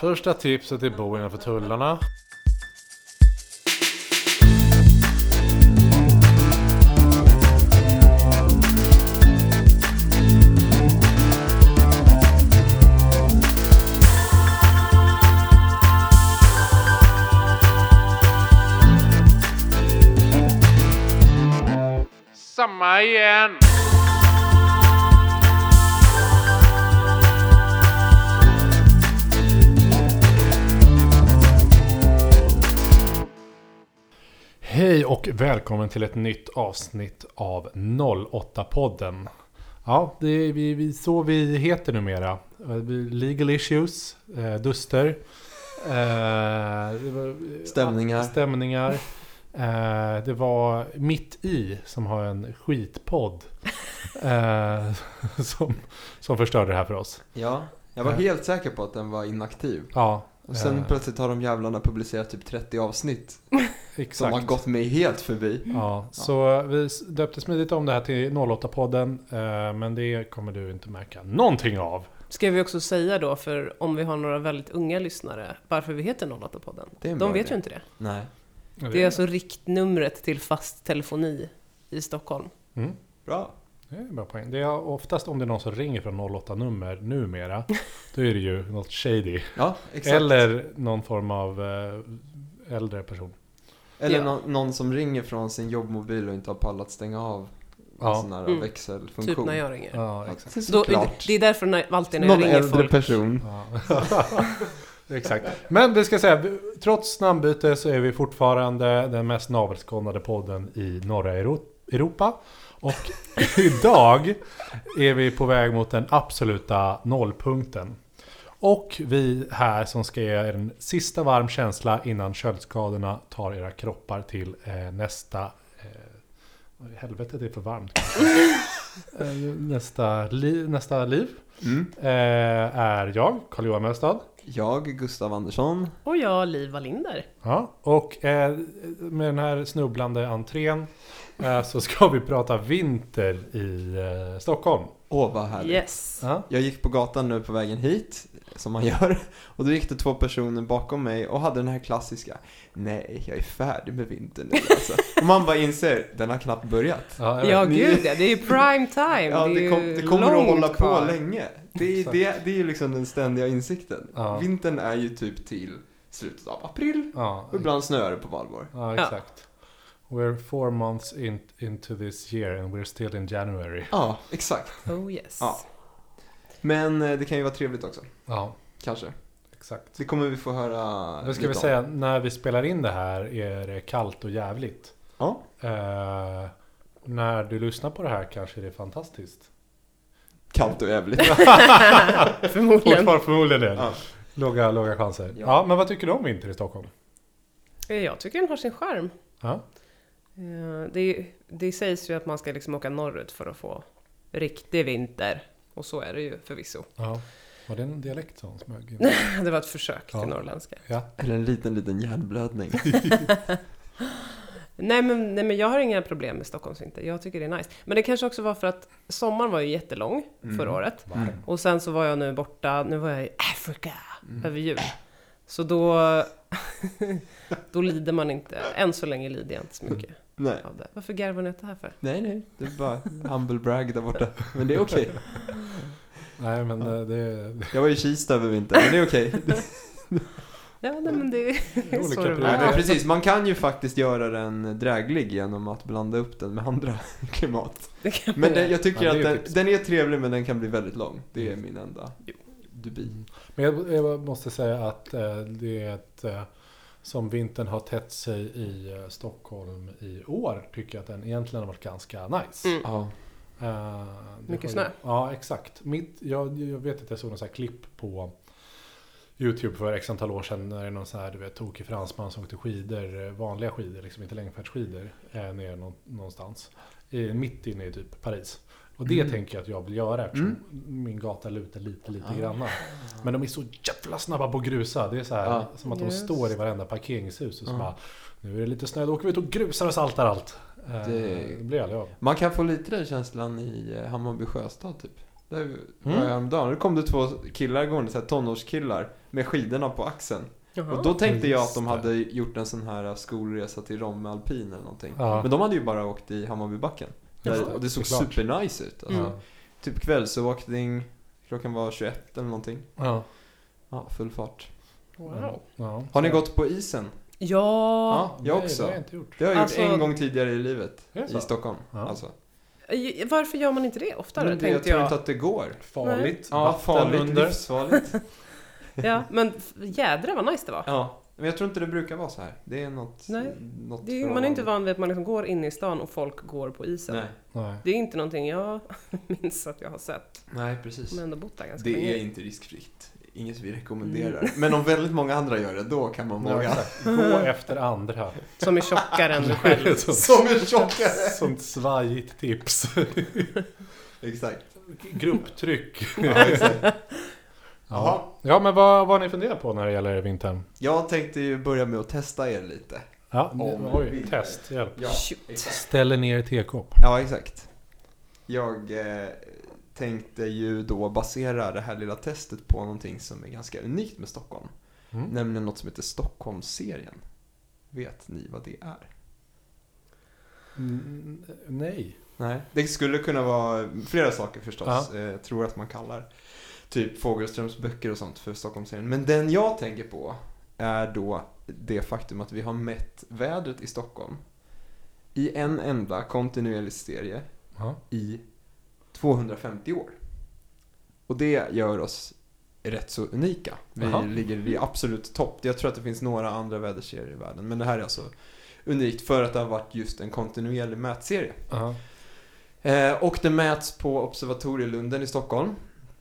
Första tipset är bo innanför tullarna. Hej och välkommen till ett nytt avsnitt av 08-podden. Ja, det är vi, vi, så vi heter numera. Legal issues, eh, duster, eh, Stämningar. stämningar. Eh, det var Mitt i som har en skitpodd. Eh, som, som förstörde det här för oss. Ja, jag var Ja. helt säker på att den var inaktiv. Ja, Och sen eh, plötsligt har de jävlarna publicerat typ 30 avsnitt. Som exakt. har gått mig helt förbi. Ja, så vi döpte smidigt om det här till 08-podden. Eh, men det kommer du inte märka någonting av. Ska vi också säga då, för om vi har några väldigt unga lyssnare, varför vi heter 08-podden? Det är en De vet idé. ju inte det. Nej. Det är alltså riktnumret till fast telefoni i Stockholm. Mm. Bra. Det är en bra poäng. Det är oftast om det är någon som ringer från 08-nummer numera. Då är det ju något shady. Ja, exakt. Eller någon form av eh, äldre person. Eller Ja. nå- någon som ringer från sin jobbmobil och inte har pallat stänga av en Ja. sån här Mm. växelfunktion. Typ när jag ringer. Ja, exakt. Då, det är därför när, alltid när jag Någon ringer äldre folk... person. Ja. Exakt. Men vi ska säga, trots namnbyte så är vi fortfarande den mest navelskådade podden i norra Euro- Europa. Och idag är vi på väg mot den absoluta nollpunkten. Och vi här som ska ge er en sista varm känsla innan köldskadorna tar era kroppar till eh, nästa... Eh, vad i helvetet är för varmt eh, nästa, li, nästa liv. Mm. Eh, är jag, Carl-Johan Mellstad. Jag, Gustav Andersson. Och jag, Liv Wallinder. Ja, och eh, med den här snubblande entrén så ska vi prata vinter i eh, Stockholm. Åh, vad härligt. Yes. Ja, Jag gick på gatan nu på vägen hit, som man gör, och då gick det två personer bakom mig och hade den här klassiska Nej, jag är färdig med vintern nu alltså. Och man bara inser, den har knappt börjat. ja, Ja, gud ja. Det är ju prime time. Ja, det, kom, det kommer att hålla på kvar. länge. Det är, det, det är ju liksom den ständiga insikten. Ja. Vintern är ju typ till slutet av april, ja, och ibland snöar det på valborg. ja, exakt. We're four months in, into this year and we're still in January. Ja, exakt. Oh yes. Ja. Men eh, det kan ju vara trevligt också, Ja, kanske. exakt. Det kommer vi få höra Nu ska vi om. säga, när vi spelar in det här är det kallt och jävligt. Ja. Eh, när du lyssnar på det här kanske det är fantastiskt. Kallt och jävligt. Förmodligen. Fortfarande förmodligen det. Ja. Låga, låga chanser. Ja. Ja. men vad tycker du om vinter i Stockholm? Eh, Jag tycker den har sin charm. Ja, Det, det sägs ju att man ska liksom åka norrut för att få riktig vinter. Och så är det ju förvisso. ja. Var det en dialekt som smög? Det var ett försök till Ja. norrländska. Ja. Eller en liten, liten hjärnblödning. Nej men, nej men jag har inga problem med Stockholmsvinter. Jag tycker det är nice. Men det kanske också var för att sommaren var ju jättelång Mm. förra året. Varm. Och sen så var jag nu borta, nu var jag i Afrika Mm. över jul. Så då, då lider man inte, än så länge lider jag inte så mycket Nej. av det. Varför garvar ni åt det här för? nej, nej. Det är bara humble brag där borta. Men det är okej. Nej, men eh, det, Jag var i Kista över vintern, men det är okej. Ja, nej men det är Olika så det. Nej, men var. precis. Man kan ju faktiskt göra den dräglig genom att blanda upp den med andra klimat. Det kan Men man göra. jag tycker Ja, det är att ju den, tips. den är trevlig, men den kan bli väldigt lång. Det är min enda Jo. dubi. men jag, jag måste säga att eh, det är ett, eh, som vintern har tätt sig i eh, Stockholm i år, tycker jag att den egentligen har varit ganska nice. Mm. Ja. Det Mycket snö. Ja, exakt. Mitt, jag, jag vet att jag såg någon sån här klipp på YouTube för x antal år sedan när det är någon sån här, du vet, tokig fransman som åkte skidor, eh, vanliga skidor, liksom inte längdfärdsskidor, eh, ner nå- någonstans. I, mitt inne i typ Paris. Och det Mm. tänker jag att jag vill göra eftersom min gata lutar lite, lite Ah. granna. Men de är så jävla snabba på att grusa. Det är så här, Ja. som att de Just. står i varenda parkeringshus och så Ja. bara, nu är det lite snö, då åker vi ut och grusar och saltar allt. Eh, Det- Det blir av. Man kan få lite den känslan i eh, Hammarby Sjöstad, typ. Det var Mm. jag häromdagen. Då kom det två killar gående, så här tonårskillar, med skidorna på axeln. Jaha. Och då tänkte jag att de hade gjort en sån här skolresa till Romme alpin eller någonting. Ja. Men de hade ju bara åkt i Hammarbybacken. Där, det, och det såg supernice ut. Alltså. Mm. Typ kvällsåkning, klockan var 21 eller någonting. Ja. Ja, full fart. Wow. Ja. Har ni gått på isen? Ja, Ja, jag Nej, också. Det har jag inte gjort. Det har jag Alltså- gjort en gång tidigare i livet. I Stockholm. Ja. Alltså. Varför gör man inte det oftare? Men det, jag tror jag. inte att det går. Farligt. Ja, vatten farligt, livsfarligt. Ja, men jädrar vad nice det var. ja, men jag tror inte det brukar vara så här. Det är något, Nej. något Det är, man är inte van vid att man liksom går in i stan och folk går på isen. Nej, Nej. Det är inte någonting jag minns att jag har sett. nej precis. Men ändå bott där ganska Det länge. är inte riskfritt. Inget vi rekommenderar. Men om väldigt många andra gör det, då kan man våga. Gå efter andra. Som är tjockare än du själv. Sånt- Som är tjockare! Sånt svajigt tips. Exakt. Grupptryck. Ja, exakt. Ja. Ja, men vad, vad har ni funderat på när det gäller vintern? Jag tänkte ju börja med att testa er lite. Ja, Om oj, vinter. test. Hjälp. Ja. Ställer ner tekopp. Ja, exakt. Jag eh, tänkte ju då basera det här lilla testet på någonting som är ganska unikt med Stockholm. Mm. Nämligen något som heter Stockholmsserien. Vet ni vad det är? Mm, nej. Nej. Det skulle kunna vara flera saker förstås. Eh, Jag tror att man kallar typ Fogelströms böcker och sånt för Stockholmsserien. Men den jag tänker på är då det faktum att vi har mätt vädret i Stockholm i en enda kontinuerlig serie Ja. i 250 år. Och det gör oss rätt så unika. Vi Jaha. ligger i absolut topp. Jag tror att det finns några andra väderserier i världen. Men det här är alltså unikt för att det har varit just en kontinuerlig mätserie. Ja. Eh, och det mäts på Observatorielunden i Stockholm.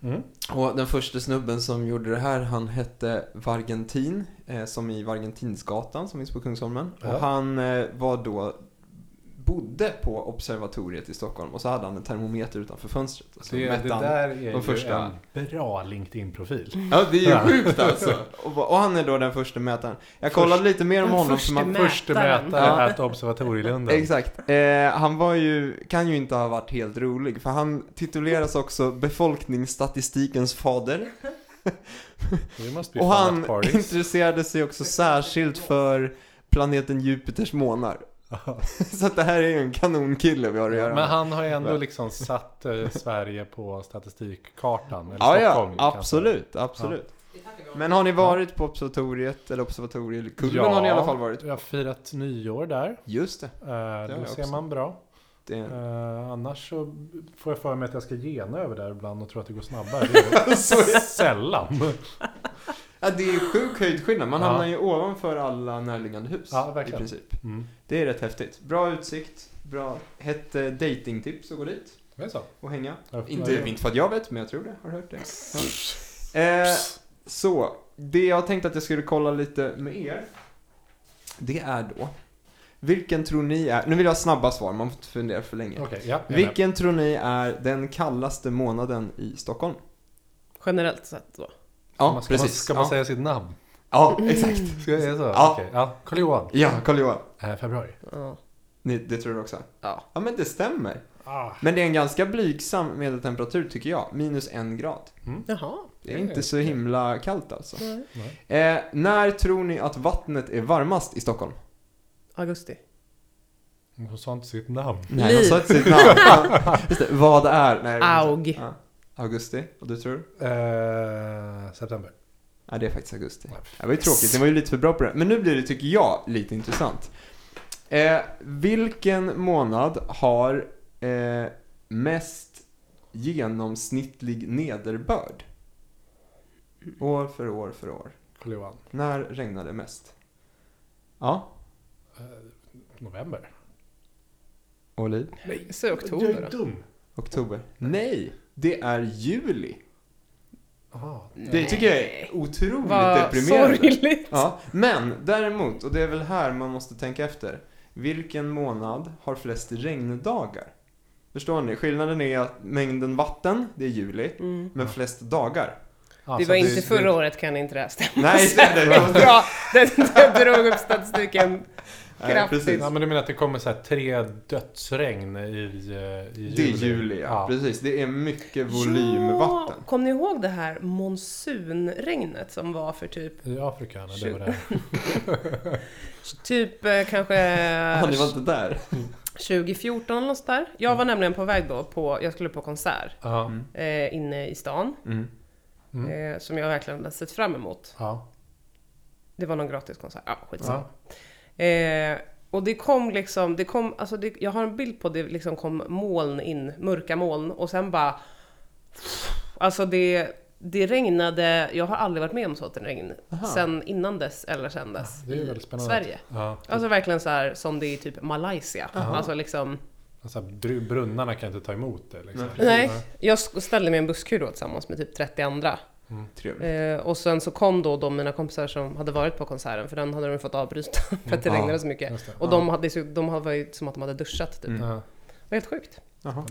Mm. Och den första snubben som gjorde det här, han hette Vargentin, eh, som i Vargentinsgatan som finns på Kungsholmen. Ja. Och han eh, var då, bodde på Observatoriet i Stockholm och så hade han en termometer utanför fönstret. Och så Det, mätte det där är de första. en bra LinkedIn-profil. Ja, det är ju Ja. sjukt alltså. Och, och han är då den första mätaren. Jag kollade lite mer om honom. första För man, mätaren. Förste mätare Ja. at Observatorielunden. Exakt. Eh, han var ju, kan ju inte ha varit helt rolig, för han tituleras också befolkningsstatistikens fader. Och han intresserade sig också särskilt för planeten Jupiters månar. Så det här är ju en kanonkille vi har att göra Men med. han har ju ändå liksom satt eh, Sverige på statistikkartan. Eller Ja, Stockholm, ja, kanske. absolut, absolut. Men har ni varit på observatoriet, eller observatoriekullen Ja, har ni i alla fall varit? Jag har firat nyår där. Just det. Eh, har då ser man bra. det. Eh, annars så får jag för mig att jag ska gena över där ibland och tro att det går snabbare. Det är sällan. Ja, det är ju sjuk höjdskillnad. Man Ja. hamnar ju ovanför alla närliggande hus. Ja, I verkligen. princip. Mm. Det är rätt häftigt. Bra utsikt, bra. Hett eh, datingtips att gå dit Det så. och hänga. Ja, Inte, inte för att jag vet, men jag tror det. Har hört det? Ja. Eh, så, det jag tänkte att jag skulle kolla lite med er. Det är då. Vilken tror ni är, nu vill jag ha snabba svar, man får inte fundera för länge. Okej, ja. Vilken tror ni är den kallaste månaden i Stockholm? Generellt sett då. Ja, man, ska precis. Man, ska man ja. säga sitt namn? ja, exakt. Ska jag säga så? Ja. Okej, ja. Karl-Johan. Ja, Karl-Johan. Eh, februari. Ja. Ni, det tror du också? Ja. Ja, men det stämmer. Ah. Men det är en ganska blygsam medeltemperatur tycker jag. Minus en grad. Jaha. Det är inte så himla kallt alltså. Eh, när tror ni att vattnet är varmast i Stockholm? Augusti. Hon sa inte sitt namn. Nej, de sa inte sitt namn. Just det, vad är? Nej, Aug. Ja. Augusti, och du tror? Eh, september. Ja, det är faktiskt augusti. Det var ju tråkigt, ni var ju lite för bra på det. Men nu blir det, tycker jag, lite intressant. Eh, vilken månad har eh, mest genomsnittlig nederbörd? År för år för år. Karl-Johan. När regnar det mest? Ja, Eh, november. och Liv? Nej. Så Jag oktober är då. dum. Oktober? Nej, det är juli. Aha. Det tycker jag är otroligt Vad deprimerande. sorgligt. Ja, men däremot, och det är väl här man måste tänka efter. Vilken månad har flest regndagar? Förstår ni? Skillnaden är att mängden vatten, det är juli, Mm. men flest dagar. Ah, Det var inte förra det- året kan inte det här stämma. Nej, det det. Bra! Den, den drog upp statistiken Kraftigt. precis. Ja, men du menar att det kommer så här tre dödsregn i, eh, i juli? Det är juli, ja. Precis. Det är mycket volymvatten. Ja, kom ni ihåg det här monsunregnet som var för typ, I Afrika, när det var det. typ eh, kanske Ja, ni var inte där? 2014 eller något där. Jag var nämligen på väg då på, jag skulle på konsert Ja. Mm. eh, inne i stan. Mm. Mm. Eh, som jag verkligen hade sett fram emot. Ja. Det var någon gratis konsert, ja skitsamma. Eh, och det kom liksom, det kom, alltså det, jag har en bild på det liksom kom moln in, mörka moln och sen bara... Alltså det, det regnade, jag har aldrig varit med om sånt regn Aha. sen innan dess eller sen dess Det är ju i väldigt spännande. Sverige. Ja. Alltså verkligen så här som det är i typ Malaysia. Aha. Alltså liksom, Alltså, br- brunnarna kan inte ta emot det. Liksom. Nej, nej. Jag ställde mig i en busskur då tillsammans med typ 30 andra. Trevligt. Eh, och sen så kom då de mina kompisar som hade varit på konserten, för den hade de fått avbryta för att det Ja, regnade så mycket. Och de hade, så- de hade varit som att de hade duschat typ. Mm. Det var helt sjukt.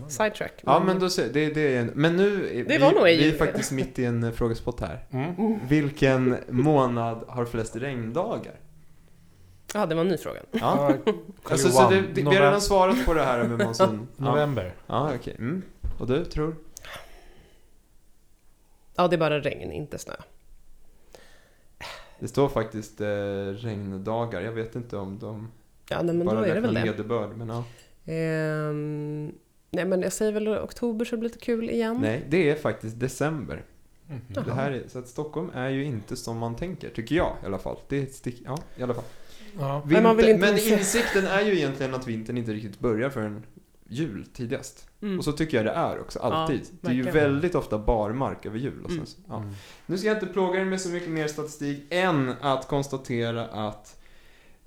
Sidetrack. Ja, men då ser det, det är en, Men nu, Det var vi, nog i vi är faktiskt mitt i en eh, frågesport här. Mm. Vilken månad har flest regndagar? Ja, det var en ny fråga. Ja. Alltså, så det, det, vi har redan svarat på det här med monsun. November. ja okej. Mm. Och du, tror? Ja, det är bara regn, inte snö. Det står faktiskt eh, regndagar. Jag vet inte om de Ja, nej, men bara då är det väl nederbörd. Men ja. Ehm, nej, men jag säger väl oktober så det blir lite kul igen. Nej, det är faktiskt december. Mhm. Det här är, så att Stockholm är ju inte som man tänker, tycker jag i alla fall. Det är ett stick, ja, i alla fall. Ja. Men man vill Vinter, inte men inse- insikten är ju egentligen att vintern inte riktigt börjar förrän jul tidigast. Mm. Och så tycker jag det är också, alltid. det är ju väldigt ofta barmark över jul. Och sen, Mm. ja. Mm. Nu ska jag inte plåga er med så mycket mer statistik än att konstatera att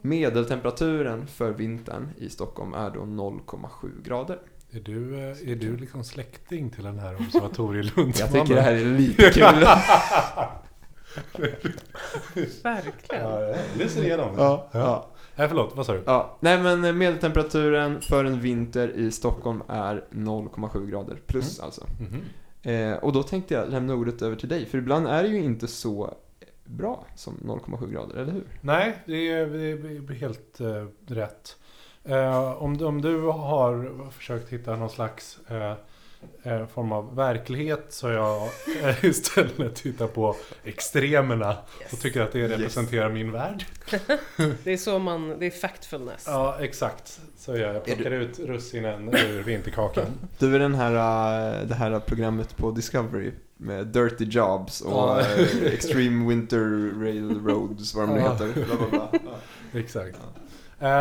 medeltemperaturen för vintern i Stockholm är då 0,7 grader. Är du, eh, är du liksom släkting till den här observatorielundsmannen? Jag tycker det här är lite kul. Verkligen. Ja, jag lyser igenom. ja, Ja. Nej, förlåt. Vad sa du? Ja, nej men medeltemperaturen för en vinter i Stockholm är 0,7 grader plus alltså. Mhm. Eh, och då tänkte jag lämna ordet över till dig, för ibland är det ju inte så bra som 0,7 grader, eller hur? Nej, det är, det är helt eh, rätt. Eh, om, om du har försökt hitta någon slags eh, eh, form av verklighet så jag eh, istället tittat på extremerna och tycker att det Yes. representerar min värld. Det är så man, det är factfulness. Ja, exakt. Så jag. Jag plockar ut russinen ur vinterkakan. Du är den här, eh, det här programmet på Discovery med Dirty Jobs och Ja. Extreme Winter Railroads, vad de nu Ja. heter. Bla, bla, bla. Ja. Exakt. Eh,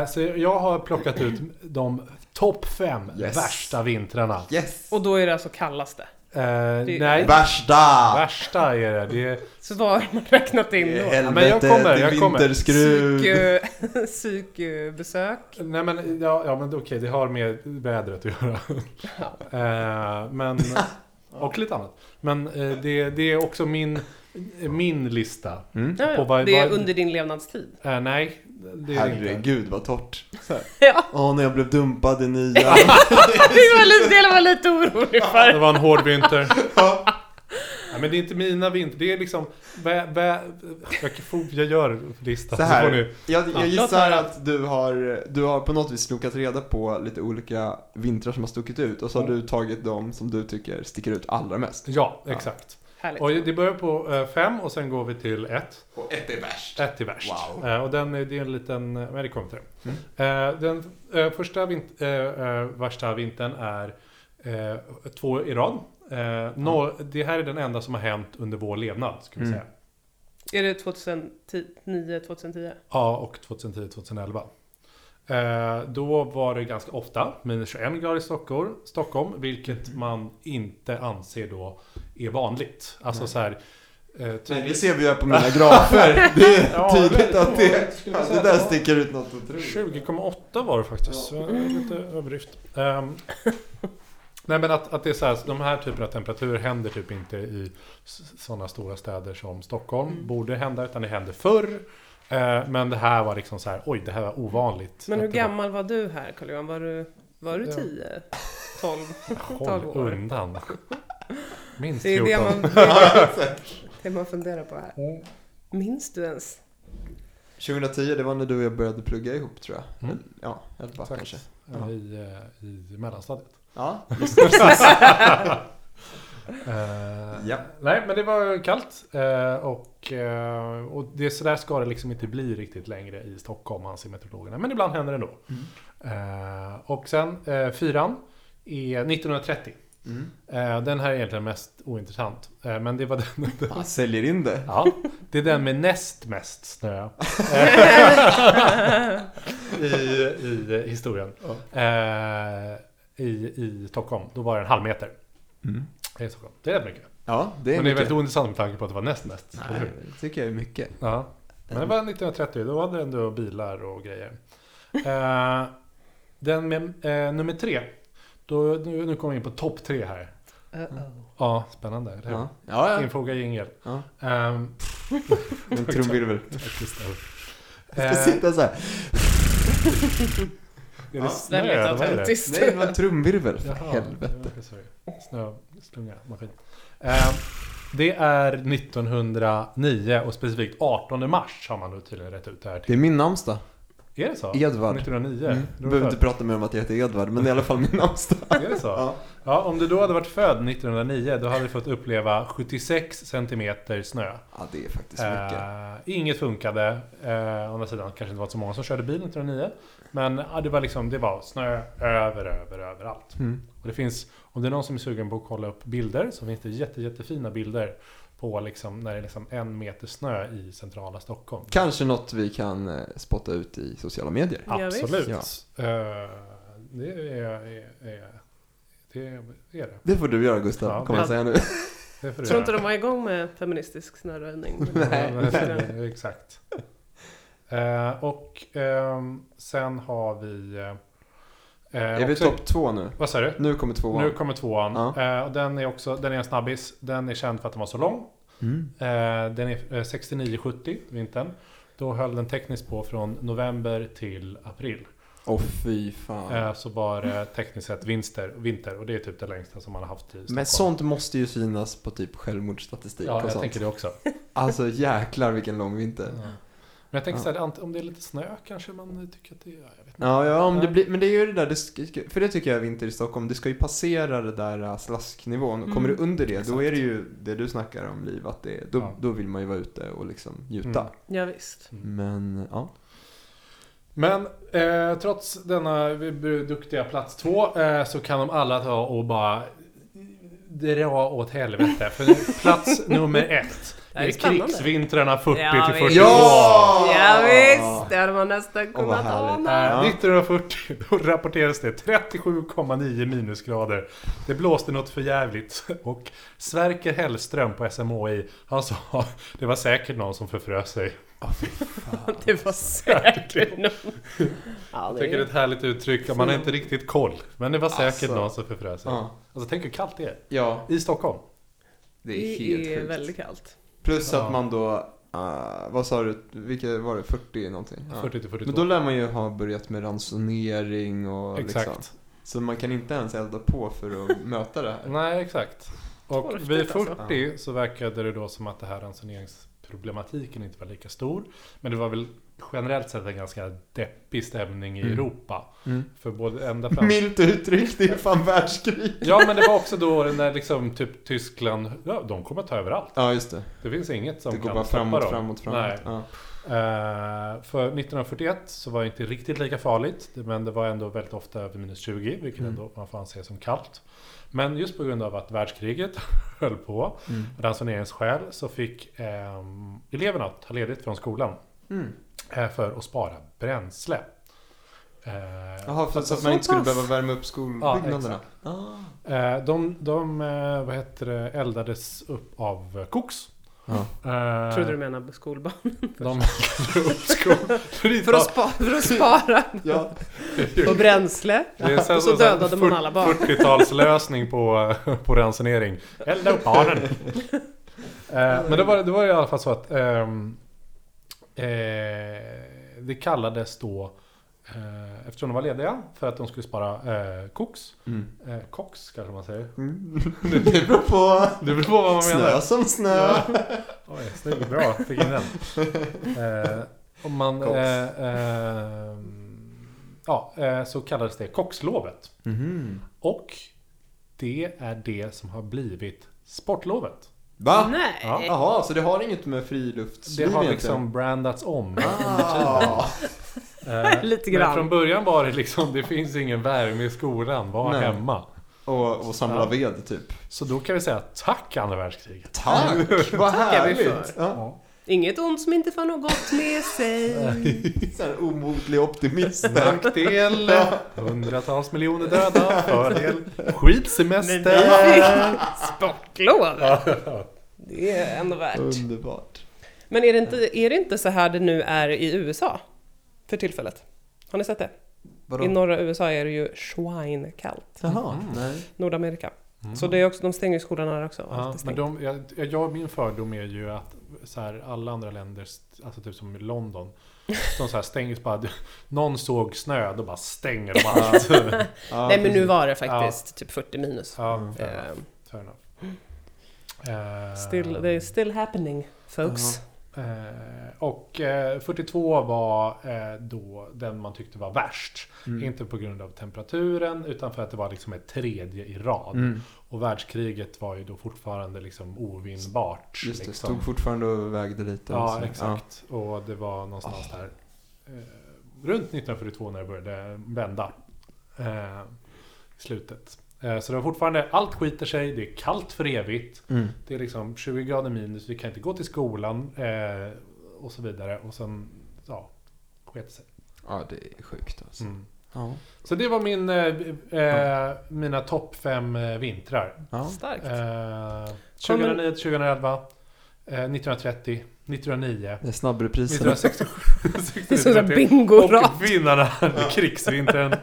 så jag har plockat ut de topp fem Yes. värsta vintrarna. Yes! Och då är det alltså kallaste. Eh, Det- nej, Värsta! värsta är det. det är, Så vad har man räknat in då? Helvete, men jag kommer, jag kommer. vinterskruv. Psykbesök. Nej men, ja, ja men okej, det har med vädret att göra. Eh, men, och lite annat. Men eh, det, det är också min, min lista. Mm. Ja, På ja. vad- Det är under din levnadstid. Eh, nej, det det inte. Herregud vad torrt. Ja, Åh, när jag blev dumpad i nya. det var lite, det var lite orolig Det för. var en hård vinter. Nej, men det är inte mina vinter, det är liksom... Vä, vä, jag, gör listan. Så här, ni, jag, jag Ja, gissar att du har, du har på något vis snokat reda på lite olika vintrar som har stuckit ut och så har Mm. du tagit de som du tycker sticker ut allra mest. ja, Ja. Härligt. Och det börjar på eh, fem och sen går vi till ett. Och ett är värst. Ett till värst. Wow. Eh, och den, är- det är en liten... eh, Men det kommer till det. Mm. Den första vint, värsta vintern är två i rad. Noll, det här är den enda som har hänt under vår levnad, ska vi Mm. säga. Är det 2009, 2010? Ja, och 2010-2011. Eh, då var det ganska ofta minus 21 grader i Stockholm, Stockholm vilket Mm. man inte anser då är vanligt. Alltså Nej. så här... Eh, Nej, tydligt- det ser vi ju här på mina grafer. Det är Ja, tydligt väldigt att det, ja, säga. det där sticker ut något otroligt. 20,8 var det faktiskt. Det är lite överdrift. Ehm, nej men att, att det är så här, de här typerna av temperaturer händer typ inte i sådana stora städer som Stockholm. Mm. Borde hända, utan det hände förr. Eh, men det här var liksom så här, oj det här var ovanligt. Men hur det var- gammal var du här Carl-Johan? Var du, var du Ja. 10? 12? Håll 12 år. undan. Minst Det är 14. det man, det, det man funderar på här. Mm. Minns du ens? 2010, det var när du och jag började plugga ihop tror jag. Mm. Ja, eller bara Exakt. kanske. Ja, I, eh, I mellanstadiet. Ja, Eh, Ja. Nej, men det var kallt. eh, och, eh, och det, så där ska det liksom inte bli riktigt längre i Stockholm, anser meteorologerna. Men ibland händer det ändå. Eh, och sen fyran är 1930. Mm. Eh, den här är egentligen mest ointressant. Eh, men det var den, Ja, säljer in det. ja, det är den med näst mest snö. I, I historien. Eh, i, I Stockholm. Då var det en halv meter. Mm. I Stockholm. Det är rätt mycket. Ja, det är men det är mycket. väldigt ointressant med tanke på att det var näst mest. Nej, det tycker jag är mycket. Ja. Men det var 1930, då hade det ändå bilar och grejer. Den med eh, nummer tre. Då, nu, nu kommer vi in på topp tre här. Uh-oh. Ja, spännande. Hur? Ja, ja. ja. Infoga jingel. ja. Um, En trumvirvel. Jag ska sitta så här. är Ja. det snö? Väldigt det? autentiskt. Nej, det var en trumvirvel. För Jaha, helvete. Snöslunga, maskin. Eh, det är 1909 och specifikt 18 mars har man då tydligen rätt ut det här Det till. är min namnsdag. Är det så? Edvard. 1909? Mm. Du behöver inte prata mer om att jag heter Edvard, men det är i alla fall min namnsdag. Är det så? Ja. Ja, om du då hade varit född 1909 då hade du fått uppleva 76 centimeter snö. ja, det är faktiskt mycket. Eh, inget funkade. Eh, å andra sidan kanske inte var så många som körde bil 1909. Men ja, det var liksom, det var snö över, över, överallt. Mm. Och det finns, om det är någon som är sugen på att kolla upp bilder så finns det jätte, jättefina bilder på liksom, när det är liksom en meter snö i centrala Stockholm. Kanske något vi kan eh, spotta ut i sociala medier. Absolut. Ja. Eh, det är, är, är, det är det. Det får du göra Gustav, Ja. kommer jag säga nu. det får du Tror inte de var igång med feministisk snöröjning? Nej. Exakt. Eh, och ehm, sen har vi... eh, Är vi topp två nu? Vad sa du? Nu kommer tvåan. Nu kommer tvåan. Ja. Eh, den är också den är en snabbis. Den är känd för att den var så lång. Mm. Eh, den är eh, 69-70, vintern. Då höll den tekniskt på från november till april. Åh fy fan. Eh, så var det tekniskt sett vinter, vinter. Och det är typ det längsta som man har haft i Stockholm. Men sånt måste ju synas på typ självmordsstatistik Ja, och jag sånt. tänker det också. Alltså jäklar vilken lång vinter. Men jag tänker Ja. så här, om det är lite snö kanske man tycker att det är... Ja, ja, om det blir, men det är ju det där, det ska, för det tycker jag är vinter i Stockholm, det ska ju passera det där äh, slasknivån. Och Kommer Mm. du under det, då Exakt. är det ju det du snackar om Liv, att det, då, Ja. då vill man ju vara ute och liksom njuta. Mm. Ja, visst. Men, ja. Men eh, trots denna duktiga plats två eh, så kan de alla ta och bara dra åt helvete. För plats nummer ett Det är är spännande. krigsvintrarna 40 Ja, till visst. 42. Ja! Ja, visst, det hade man nästan kunnat ana. Ja. 1940 då rapporterades det 37,9 minusgrader. Det blåste något för jävligt och Sverker Hellström på SMHI han sa det var säkert någon som förfrös sig. Det var säkert någon. Ja, Jag det tycker det är är... ett härligt uttryck, man har inte riktigt koll. Men det var säkert Alltså. någon som förfrös sig. ja. Alltså tänk hur kallt det är. Ja, I Stockholm. det är helt Det är sjukt. väldigt kallt. Plus Ja. att man då, uh, vad sa du, vilka var det, 40 någonting? Ja. 40 till 42. Men då lär man ju ha börjat med ransonering och Exakt. liksom. Så man kan inte ens elda på för att möta det här. Nej, exakt. Och Torftigt vid alltså. 40 så verkade det då som att det här ransoneringsproblematiken inte var lika stor. Men det var väl generellt sett en ganska deppig stämning i Mm. Europa. Mm. För både ända fram... Milt uttryckt, det är fan världskrig. Ja, men det var också då när liksom typ Tyskland, ja, de kommer ta över allt. Ja, just det. Det finns inget som Det går kan bara stoppa framåt, dem. framåt, framåt. Nej. Ja. Eh, för 1941 så var det inte riktigt lika farligt. Men det var ändå väldigt ofta över minus 20, vilket Mm. ändå man får anse som kallt. Men just på grund av att världskriget höll på, Mm. ransoneringsskäl, så fick ehm, eleverna ta ledigt från skolan Mm. eh, för att spara bränsle. Eh, Jaha, för så att man inte skulle behöva värma upp skolbyggnaderna. Ja, ah. eh, de de vad heter det, eldades upp av koks. Ja. Eh, Trodde du menade skolbarn. De eldade upp skog. För att, spa, för att spara ja. på bränsle. Det är sen Och så dödade man alla barn. 40-talslösning på, på ransonering. Elda upp barnen. men det var, det var i alla fall så att eh, det kallades då eh, eftersom de var lediga för att de skulle spara eh, koks. Mm. Eh, koks kanske man säger. Mm. Det beror på. Det beror på vad man Snö menar. som snö. Ja. Oj, snygg. Bra. Fick in den. Eh, Om man, eh, eh, ja, eh, så kallades det kokslovet. Mhm. Och det är det som har blivit sportlovet. Va? Nej! Ja. Jaha, så det har inget med Det friluftsliv har egentligen? liksom brandats om. Ah. Eh, Lite Men grann. från början var det liksom, det finns ingen värme i skolan, var Nej. hemma. Och, och samla Ja. ved typ. Så då kan vi säga tack andra världskriget. Tack! Vad härligt! Ja. Inget ont som inte för något gott med sig. Så här omotlig optimist. Nackdel, hundratals miljoner döda, fördel, Men skitsemester. vi fick sportlov! Det är ändå värt. Underbart. Men är det, inte, är det inte så här det nu är i USA? För tillfället? Har ni sett det? Vadå? I norra USA är det ju schweinekallt. Jaha, Mm. nej. Nordamerika. Så det är också, de stänger ju skolan här också. Ja, men de, jag, jag, min fördom är ju att så här, alla andra länder, alltså typ som London, de så här stänger bara, någon såg snö, då bara stänger de allt. Ja, Nej men nu var det faktiskt typ 40 minus. ja, fair Eh, enough. Fair enough. Eh, still, they're still happening folks. eh, och eh, 42 var eh, då den man tyckte var värst. Mm. Inte på grund av temperaturen utan för att det var liksom ett tredje i rad. Mm. Och världskriget var ju då fortfarande liksom ovinnbart. Just det, liksom. stod fortfarande och vägde lite. Ja, så. exakt. Och det var någonstans där eh, runt 1942 när det började vända. Eh, slutet. Eh, så det var fortfarande, allt skiter sig, det är kallt för evigt. Ja. Mm. Det är liksom 20 grader minus, vi kan inte gå till skolan eh, och så vidare. Och sen, ja, sket sig. ja, det är sjukt alltså. Mm. Ja. Så det var min, eh, eh, mina topp fem eh, vintrar. Ja. Starkt. Eh, Kommer- 2009 till 2011, eh, 1930, 1909, Det är snabbrepriserna. 1967, Det är som en 1930 bingorad. och vinnarna, krigsvintern,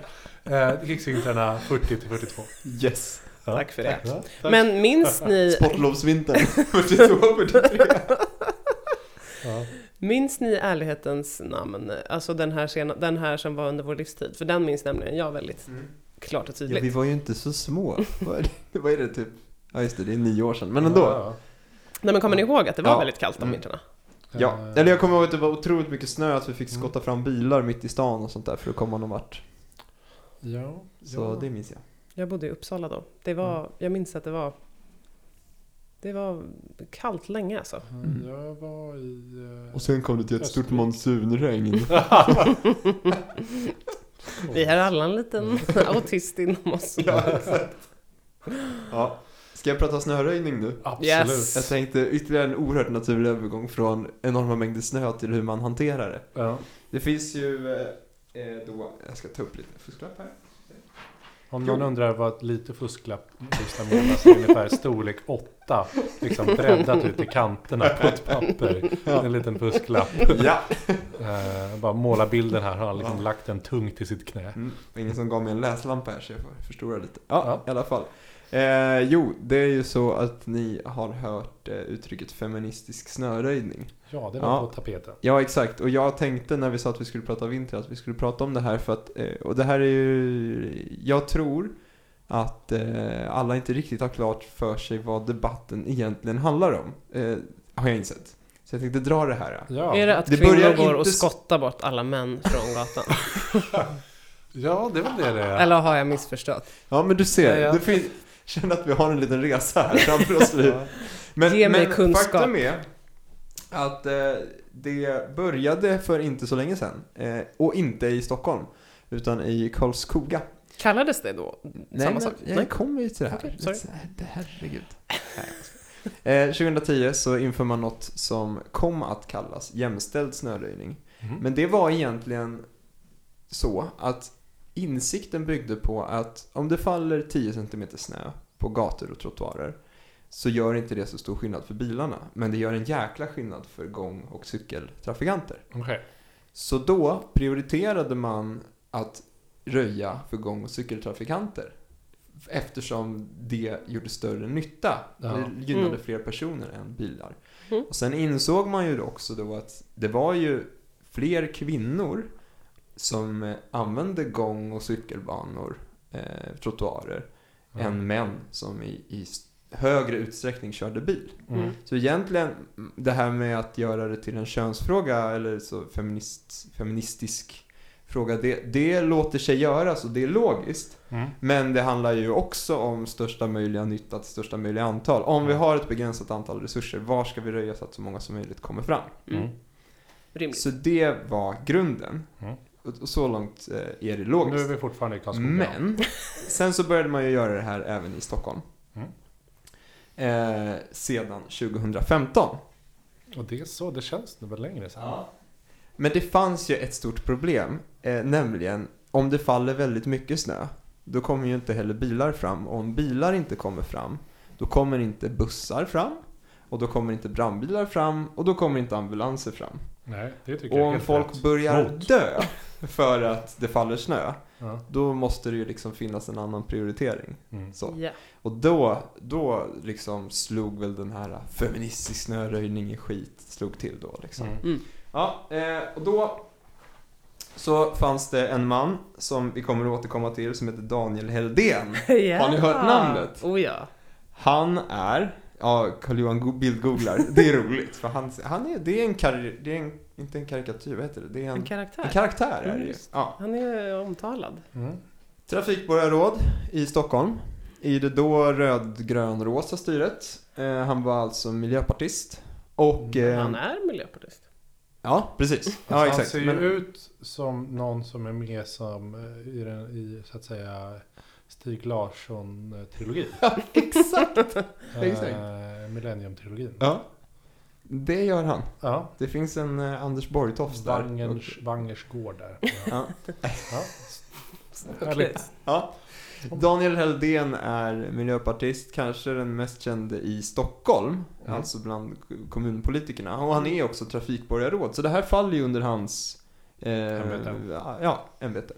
eh, krigsvintrarna 40 till 42. Yes. Tack för det. Ja, tack. Men minns ni, Sportlovsvintern. 42, 43. Ja. Minns ni ärlighetens namn? Alltså den här, sena, den här som var under vår livstid. För den minns nämligen jag väldigt klart och Ja, tydligt. vi var ju inte så små. Vad är det, vad är det typ? Ja just det, det är nio år sedan. Men ändå. Ja, Nej men kommer ni ihåg att det var Ja. väldigt kallt de Mm. vintrarna? Ja, Eh, eller jag kommer ihåg att det var otroligt mycket snö, att vi fick Mm. skotta fram bilar mitt i stan och sånt där för att komma någon vart. Ja, Så ja. det minns jag. Jag bodde i Uppsala då. Det var, jag minns att det var det var kallt länge alltså. Mm. Jag var i... eh, Och sen kom det till ett stort monsunregn. Vi har alla en liten autist inom oss. ja, exakt. Ja. Ska jag prata snöröjning nu? Absolut. Yes. Jag tänkte ytterligare en oerhört naturlig övergång från enorma mängder snö till hur man hanterar det. Ja. Det finns ju eh, eh, då, jag ska ta upp lite fusklapp här. Om någon undrar vad lite fusklapp med så är det ungefär storlek 8. Liksom breddat ut i kanterna på ett papper. En liten fusklapp. Ja! Eh, bara måla bilden här har han liksom lagt den tungt i sitt knä. Mm, ingen som gav mig en läslampa här så jag får förstora lite. Ja, Ja. i alla fall. Eh, jo, det är ju så att ni har hört eh, uttrycket feministisk snöröjning. Ja, det var Ja. på tapeten. Ja, exakt. Och jag tänkte när vi sa att vi skulle prata vinter att vi skulle prata om det här för att, eh, och det här är ju, jag tror att eh, alla inte riktigt har klart för sig vad debatten egentligen handlar om. Eh, har jag insett. Så jag tänkte dra det här. Ja, Är det att Det kvinnor börjar går och inte s- skottar bort alla män från gatan? ja det är väl det det är. Eller har jag missförstått? Ja, men du ser. Ja, ja. Finns, känner att vi har en liten resa här framför oss nu. Men, Ge mig men kunskap. faktum är att eh, det började för inte så länge sedan. Eh, och inte i Stockholm. Utan i Karlskoga. Kallades det då samma men sak? jag kommer ju till det här. Okej, sorry. Det- Herregud. Nej, jag eh, 2010 så inför man något som kom att kallas jämställd snöröjning. Mhm. Men det var egentligen så att insikten byggde på att om det faller 10 cm snö på gator och trottoarer så gör inte det så stor skillnad för bilarna. Men det gör en jäkla skillnad för gång och cykeltrafikanter. Okej. Så då prioriterade man att röja för gång och cykeltrafikanter. Eftersom det gjorde större nytta. Ja. Det gynnade Mm. fler personer än bilar. Mm. Och sen insåg man ju också då att det var ju fler kvinnor som eh, använde gång och cykelbanor, eh, trottoarer, Ja. än män som i, i högre utsträckning körde bil. Mm. Så egentligen, mm, det här med att göra det till en könsfråga eller så feminist, feministisk fråga, det, det låter sig göras och det är logiskt. Mm. Men det handlar ju också om största möjliga nytta till största möjliga antal. Om vi har ett begränsat antal resurser, var ska vi röja så att så många som möjligt kommer fram? Mm. Mm. Rimligt. Så det var grunden. Mm. Och så långt eh, är det Nu är logiskt. vi fortfarande i Karlskoga. Men, sen så började man ju göra det här även i Stockholm. Eh, sedan 2015. Och det är så, det känns nu väl längre sedan. Men det fanns ju ett stort problem, eh, nämligen om det faller väldigt mycket snö, då kommer ju inte heller bilar fram. Och om bilar inte kommer fram, då kommer inte bussar fram. Och då kommer inte brandbilar fram och då kommer inte ambulanser fram. Nej, det tycker Och jag om folk rätt. börjar Mot. dö för att det faller snö, Ja. då måste det ju liksom finnas en annan prioritering. Mm. Så. Ja. Och då, då liksom slog väl den här feministisk snöröjning i skit, slog till då liksom. Mm. Mm. Ja, eh, och då så fanns det en man som vi kommer att återkomma till som heter Daniel Heldén. ja. Har ni hört namnet? Oh ja. Han är, ja Carl-Johan go- bildgooglar, det är roligt för han, han är, det är en, kar, det är en, inte en karikatyr, vad heter det? Det är en, En en karaktär. karaktär är det Mm, ju. just Ja. Han är omtalad. Mm. Trafikborgarråd i Stockholm i det då rödgrönrosa styret. Eh, han var alltså miljöpartist. Och... Eh, Han är miljöpartist. Ja, precis. Alltså, Ja, han exakt. ser ju Men, ut som någon som är med som eh, i, den, i så att säga Stig Larsson-trilogin. exakt! Exakt. Eh, Millennium-trilogin. Ja. Det gör han. Ja. Det finns en eh, Anders Borgtofs där. Wangers, Wangers gård där. Ja. Ja. Härligt. ja. Daniel Heldén är miljöpartist, kanske den mest kände i Stockholm. Mm. Alltså bland kommunpolitikerna. Och han är också trafikborgarråd. Så det här faller ju under hans... Eh, Ämbete. Ja, ämbete.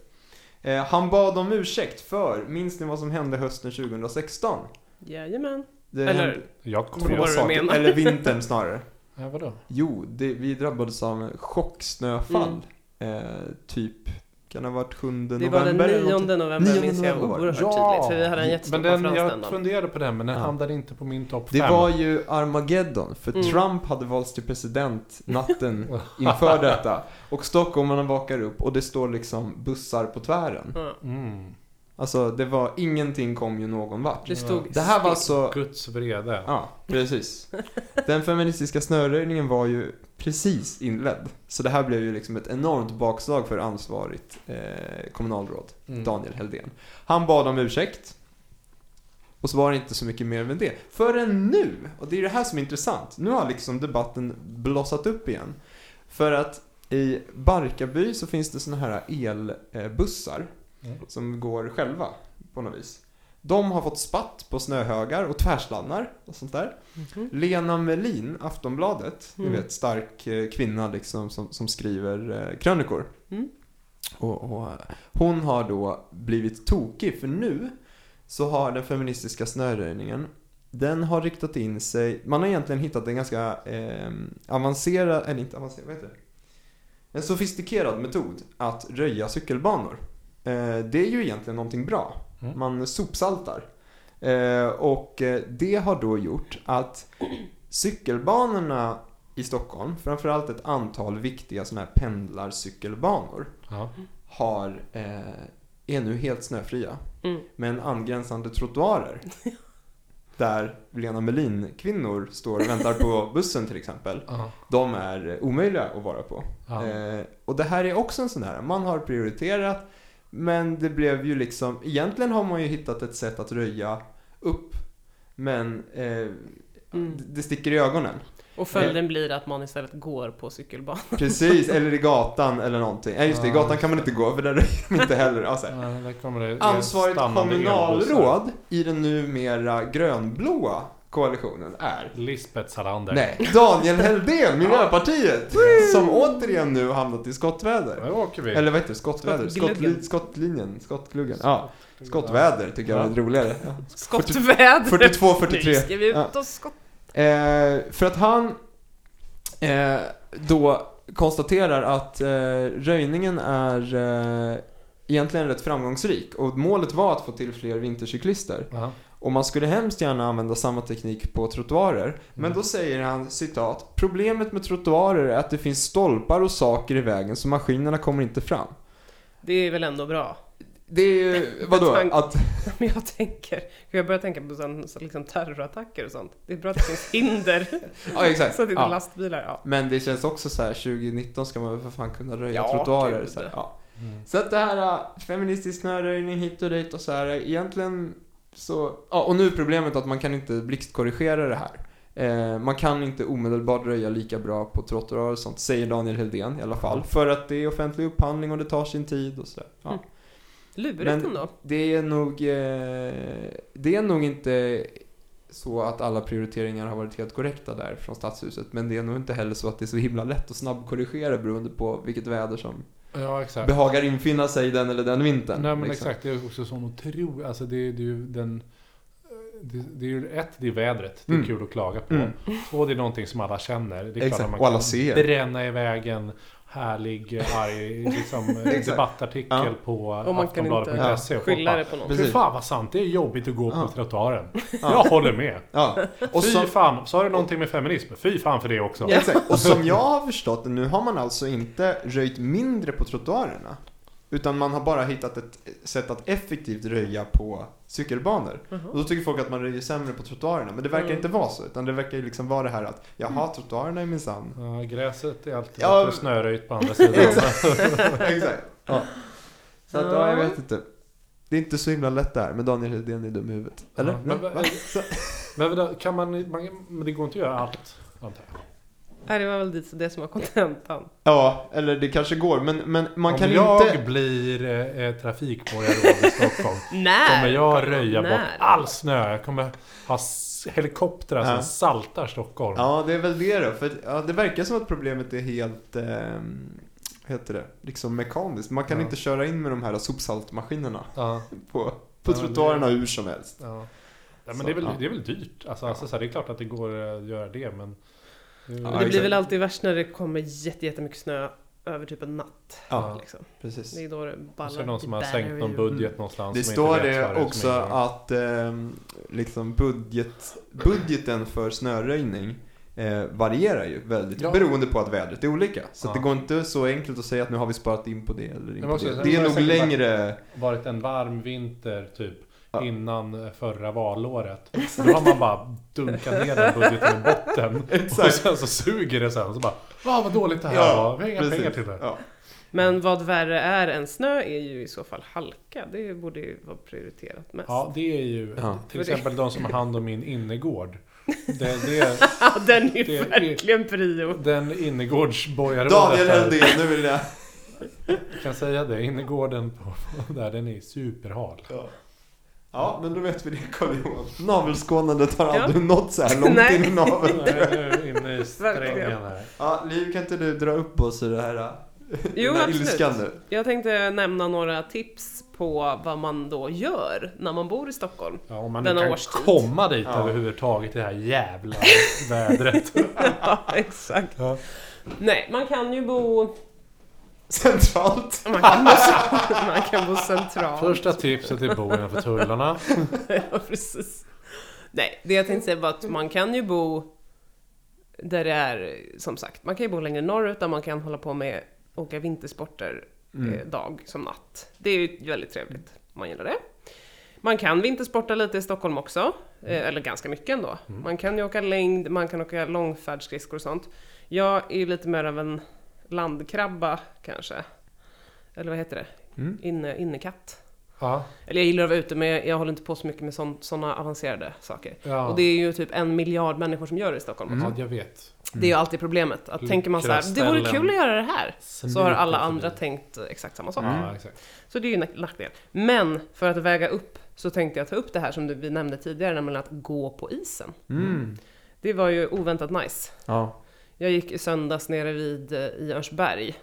Eh, han bad om ursäkt för, minns ni vad som hände hösten 2016? Jajamän. Det Eller- hände Jag kommer vad två du menar. eller vintern snarare. Ja, vadå? Jo, det, vi drabbades av en chocksnöfall. Mm. Eh, typ, kan det ha varit 7 Det november? var den eller 9 någonting? november 9 minns jag oerhört tydligt. För vi hade en jättestor men den, konferens den jag funderade på den, men den Ja. hamnade inte på min topp Det 5. var ju Armageddon, för Mm. Trump hade valts till president natten inför detta. Och stockholmarna vakar upp och det står liksom bussar på tvären. Ja. Mm. Alltså, det var, ingenting kom ju någon vart. Det stod Det här var still. alltså, Guds vrede. ja, precis. Den feministiska snöröjningen var ju precis inledd. Så det här blev ju liksom ett enormt bakslag för ansvarigt eh, kommunalråd, Mm. Daniel Heldén. Han bad om ursäkt. Och så var det inte så mycket mer med det. Förrän nu, och det är det här som är intressant, nu har liksom debatten blossat upp igen. För att i Barkarby så finns det såna här elbussar Mm. som går själva på något vis. De har fått spatt på snöhögar och tvärslannar och sånt där. Mhm. Lena Melin, Aftonbladet, Mm. ni vet stark eh, kvinna liksom som, som skriver eh, krönikor. Mm. Och, och eh, hon har då blivit tokig för nu så har den feministiska snöröjningen den har riktat in sig, man har egentligen hittat en ganska eh, avancerad, eller inte avancerad, vad heter det? En sofistikerad metod att röja cykelbanor. Eh, det är ju egentligen någonting bra. Mm. Man sopsaltar. Eh, och eh, det har då gjort att cykelbanorna i Stockholm, framförallt ett antal viktiga sådana här pendlarcykelbanor, Ja. har, är nu helt snöfria. Mm. Men angränsande trottoarer. där Lena Melin-kvinnor står och väntar på bussen till exempel. Ja. De är omöjliga att vara på. Ja. Och det här är också en sån här, man har prioriterat men det blev ju liksom, egentligen har man ju hittat ett sätt att röja upp men eh, Mm. det sticker i ögonen. Och följden blir att man istället går på cykelbanan. Precis, eller i gatan eller någonting. Nej just det, i gatan kan man inte gå för där röjer de inte heller. Ja, så här. Ja, där kommer det Ansvarigt kommunalråd i den numera grönblåa koalitionen är Lisbeth Salander. Nej, Daniel Heldén, Miljöpartiet! Som återigen nu hamnat i skottväder. Åker vi. Eller vad heter det? Skottväder? Skottli- skottlinjen? Skottgluggen? Ja, skottväder tycker jag lite roligare. Ja. Skottväder! 42, 43. Nu ska vi ut och skott... Eh, för att han eh, då konstaterar att eh, röjningen är eh, egentligen rätt framgångsrik och målet var att få till fler vintercyklister. Ja. Och man skulle hemskt gärna använda samma teknik på trottoarer. Men Mm. då säger han citat. Problemet med trottoarer är att det finns stolpar och saker i vägen så maskinerna kommer inte fram. Det är väl ändå bra. Det är ju, vadå? Tank- Att, Men jag tänker, jag börjar tänka på sån, så liksom terrorattacker och sånt. Det är bra att det finns hinder. ja exakt. så att det inte är Ja. lastbilar. Ja. Men det känns också så här 2019 ska man väl för fan kunna röja Ja, trottoarer. Så, här, ja. Mm. så att det här äh, feministisk snöröjning hit och dit och så här egentligen så, ja och nu är problemet att man kan inte blixtkorrigera det här. Eh, man kan inte omedelbart röja lika bra på trottoarer och sånt, säger Daniel Heldén i alla fall. För att det är offentlig upphandling och det tar sin tid och så. där. Ja. Mm. Lurigt ändå. Det är nog, eh, det är nog inte så att alla prioriteringar har varit helt korrekta där från stadshuset. Men det är nog inte heller så att det är så himla lätt att snabbkorrigera beroende på vilket väder som Ja, exakt. behagar infinna sig den eller den vintern. Nej men liksom. exakt, det är också sån otrolig, alltså det, det är ju den det, det är ju ett, det är vädret, det är Mm. kul att klaga på. Mm. Två, det är någonting som alla känner. Det är Exakt, klart att man kan bränna iväg en härlig, arg liksom, Exakt. debattartikel Ja. på Och man kan inte aftonbladet.se. och folk skylla det på någon. Fy fan vad sant, det är jobbigt att gå på Ja. trottoaren. Ja. Jag håller med. Ja. Och Fy som, fan, sa du någonting med feminism? Fy fan för det också. Ja. exakt. och som jag har förstått nu har man alltså inte röjt mindre på trottoarerna. Utan man har bara hittat ett sätt att effektivt röja på cykelbanor. Jaha. Och då tycker folk att man röjer sämre på trottoarerna. Men det verkar Mm. inte vara så. Utan det verkar ju liksom vara det här att, jaha, trottoarerna är minsann. Ja, gräset är alltid Ja. lite snöröjt på andra sidan. Exakt. Ja. Så att, ja, Ja. jag vet inte. Det är inte så himla lätt där, men Daniel Hedén är dum i huvudet. Eller? Ja, men- Men kan man, man, men det går inte att göra allt, antar jag. Nej, det var väl det, det som var kontentan. Ja, eller det kanske går, men, men man Om kan jag inte... blir eh, trafikborgarråd i Stockholm När? kommer jag röja När? bort all snö. Jag kommer ha helikoptrar som Ja. saltar Stockholm. Ja, det är väl det då. För ja, det verkar som att problemet är helt... Eh, heter det? Liksom mekaniskt. Man kan Ja. inte köra in med de här sopsaltmaskinerna Ja, på, på Ja, trottoarerna det- hur som helst. ja. Ja, men Så, det, är väl, ja. det är väl dyrt. Alltså, alltså, så här, det är klart att det går att göra det, men... Ja, det blir exakt. väl alltid värst när det kommer jätte, jättemycket snö över typ en natt. Ja, Liksom. precis. Det är då det ballar. Så är det någon som har sänkt någon budget någonstans. Det som står inte det också att ehm, liksom budget, budgeten för snöröjning eh, varierar ju väldigt Ja. beroende på att vädret är olika. Så Ja. det går inte så enkelt att säga att nu har vi sparat in på det eller in Men på också, det. Det är nog längre... varit en varm vinter typ. Innan förra valåret. Då har man bara dunkat ner den budgeten i botten. Och Exakt. sen så suger det sen. Så bara, va vad dåligt det här Ja, var. Vi har inga precis. pengar till det. Ja. Men vad värre är än snö är ju i så fall halka. Det borde ju vara prioriterat mest. Ja, det är ju Ja. till exempel de som har hand om min innergård. Det, det, den är ju verkligen prio. den innergårdsborgarrådet Daniel Heldén, nu vill jag... kan säga det. Innergården på, där, den är superhal. Ja, men då vet vi det Carl Johan. Navelskådandet har Ja. aldrig nått så här långt Nej. in i naveln. Inne i strängen här. Ja, Liv, kan inte du dra upp oss i det här? äh, Jo, den här absolut. ilskan nu? Jag tänkte nämna några tips på vad man då gör när man bor i Stockholm. Ja, om man nu Denna kan årstid. komma dit Ja. överhuvudtaget i det här jävla vädret. ja, exakt. Ja. Nej, man kan ju bo... Centralt. Man kan bo, man kan bo centralt. Första tipset är bo innanför tullarna. ja, precis. Nej, det jag tänkte säga var att man kan ju bo där det är, som sagt, man kan ju bo längre norrut där man kan hålla på med åka vintersporter Mm. eh, dag som natt. Det är ju väldigt trevligt om man gillar det. Man kan vintersporta lite i Stockholm också, eh, eller ganska mycket ändå. Mm. Man kan ju åka längd, man kan åka långfärdsskridskor och sånt. Jag är ju lite mer av en landkrabba kanske. Eller vad heter det? Mm. Inne, innekatt. Ja, Eller jag gillar att vara ute men jag håller inte på så mycket med sådana avancerade saker. ja. Och det är ju typ en miljard människor som gör det i Stockholm också. ja jag vet. Det är ju alltid problemet. Att tänker man så här, det vore kul att göra det här. Så har alla andra tänkt exakt samma sak. Ja, exakt. Så det är ju en nackdel. Men för att väga upp så tänkte jag ta upp det här som du- vi nämnde tidigare, nämligen att gå på isen. Mm. Det var ju oväntat nice. Ja. Jag gick i söndags nere vid eh, i Örnsberg.